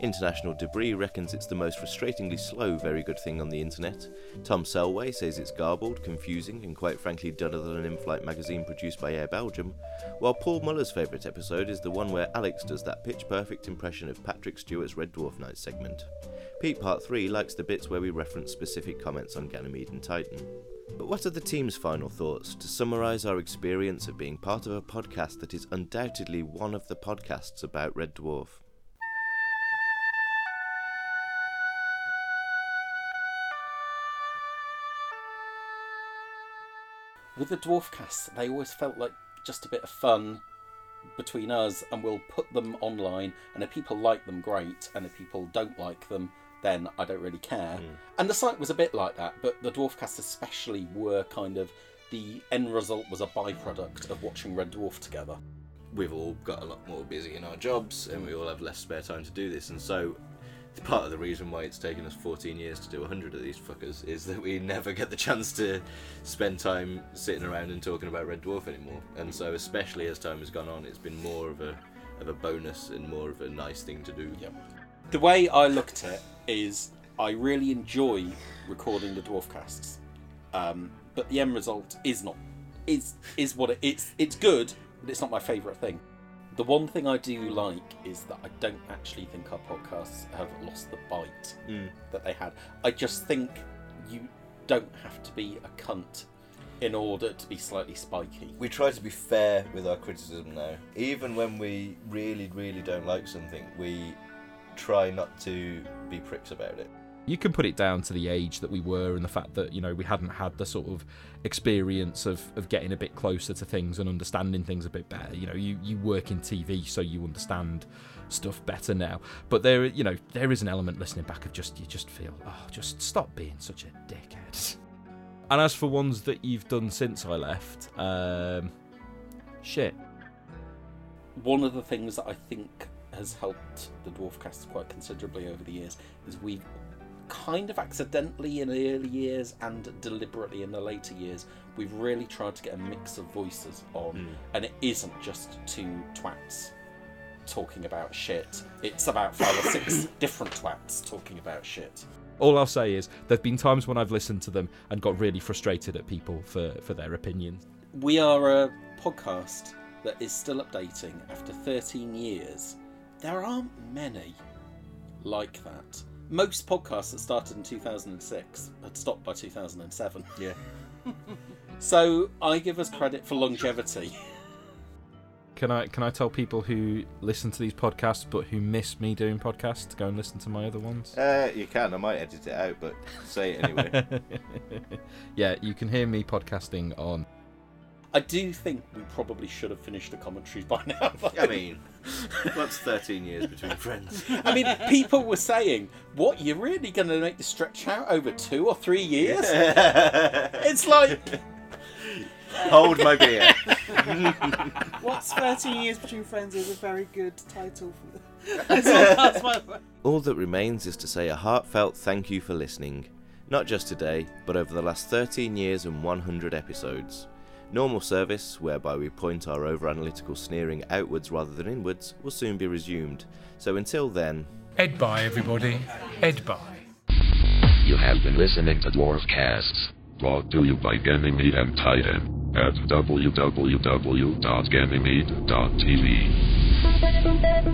International Debris reckons it's the most frustratingly slow very good thing on the internet. Tom Selway says it's garbled, confusing, and quite frankly duller than an in-flight magazine produced by Air Belgium, while Paul Muller's favourite episode is the one where Alex does that pitch-perfect impression of Patrick Stewart's Red Dwarf Night segment. Pete Part 3 likes the bits where we reference specific comments on Ganymede and Titan. But what are the team's final thoughts to summarise our experience of being part of a podcast that is undoubtedly one of the podcasts about Red Dwarf? With the dwarf Dwarfcasts, they always felt like just a bit of fun between us, and we'll put them online. And if people like them, great. And if people don't like them, then I don't really care. Hmm. And the site was a bit like that, but the Dwarfcasts especially were kind of the end result was a byproduct of watching Red Dwarf together. we've all got a lot more busy in our jobs and we all have less spare time to do this and so part of the reason why it's taken us 14 years to do 100 of these fuckers is that we never get the chance to spend time sitting around and talking about red dwarf anymore and so especially as time has gone on it's been more of a of a bonus and more of a nice thing to do The way I look at it is I really enjoy recording the Dwarfcasts, um, but the end result is not is is what it, it's it's good, but it's not my favourite thing. The one thing I do like is that I don't actually think our podcasts have lost the bite Mm. that they had. I just think you don't have to be a cunt in order to be slightly spiky. we try to be fair with our criticism now even when we really really don't like something we try not to be pricks about it You can put it down to the age that we were and the fact that, you know, we hadn't had the sort of experience of, of getting a bit closer to things and understanding things a bit better. You know, you, you work in TV, so you understand stuff better now. But there, you know, there is an element listening back of just, you just feel, oh, just stop being such a dickhead. And as for ones that you've done since I left, um, shit. One of the things that I think has helped the Dwarfcast quite considerably over the years is we've kind of accidentally in the early years and deliberately in the later years, we've really tried to get a mix of voices on, Mm. and it isn't just two twats talking about shit. It's about five or six different twats talking about shit. All I'll say is there've been times when I've listened to them and got really frustrated at people for, for their opinions. We are a podcast that is still updating after 13 years. There aren't many like that. Most podcasts that started in 2006 had stopped by 2007. Yeah. so I give us credit for longevity. Can I can I tell people who listen to these podcasts but who miss me doing podcasts to go and listen to my other ones? Uh, you can. I might edit it out, but say it anyway. yeah, you can hear me podcasting on. I do think we probably should have finished the commentaries by now. I mean, what's 13 years between friends? I mean, people were saying, "What? You're really going to make this stretch out over two or three years?" it's like Hold my beer. What's 13 years between friends is a very good title for the. That's my- All that remains is to say a heartfelt thank you for listening. Not just today, but over the last 13 years and 100 episodes. Normal service, whereby we point our over analytical sneering outwards rather than inwards, will soon be resumed. So until then. Ed bye, everybody. Ed bye. You have been listening to Dwarfcasts, brought to you by Ganymede and Titan at www.ganymede.tv.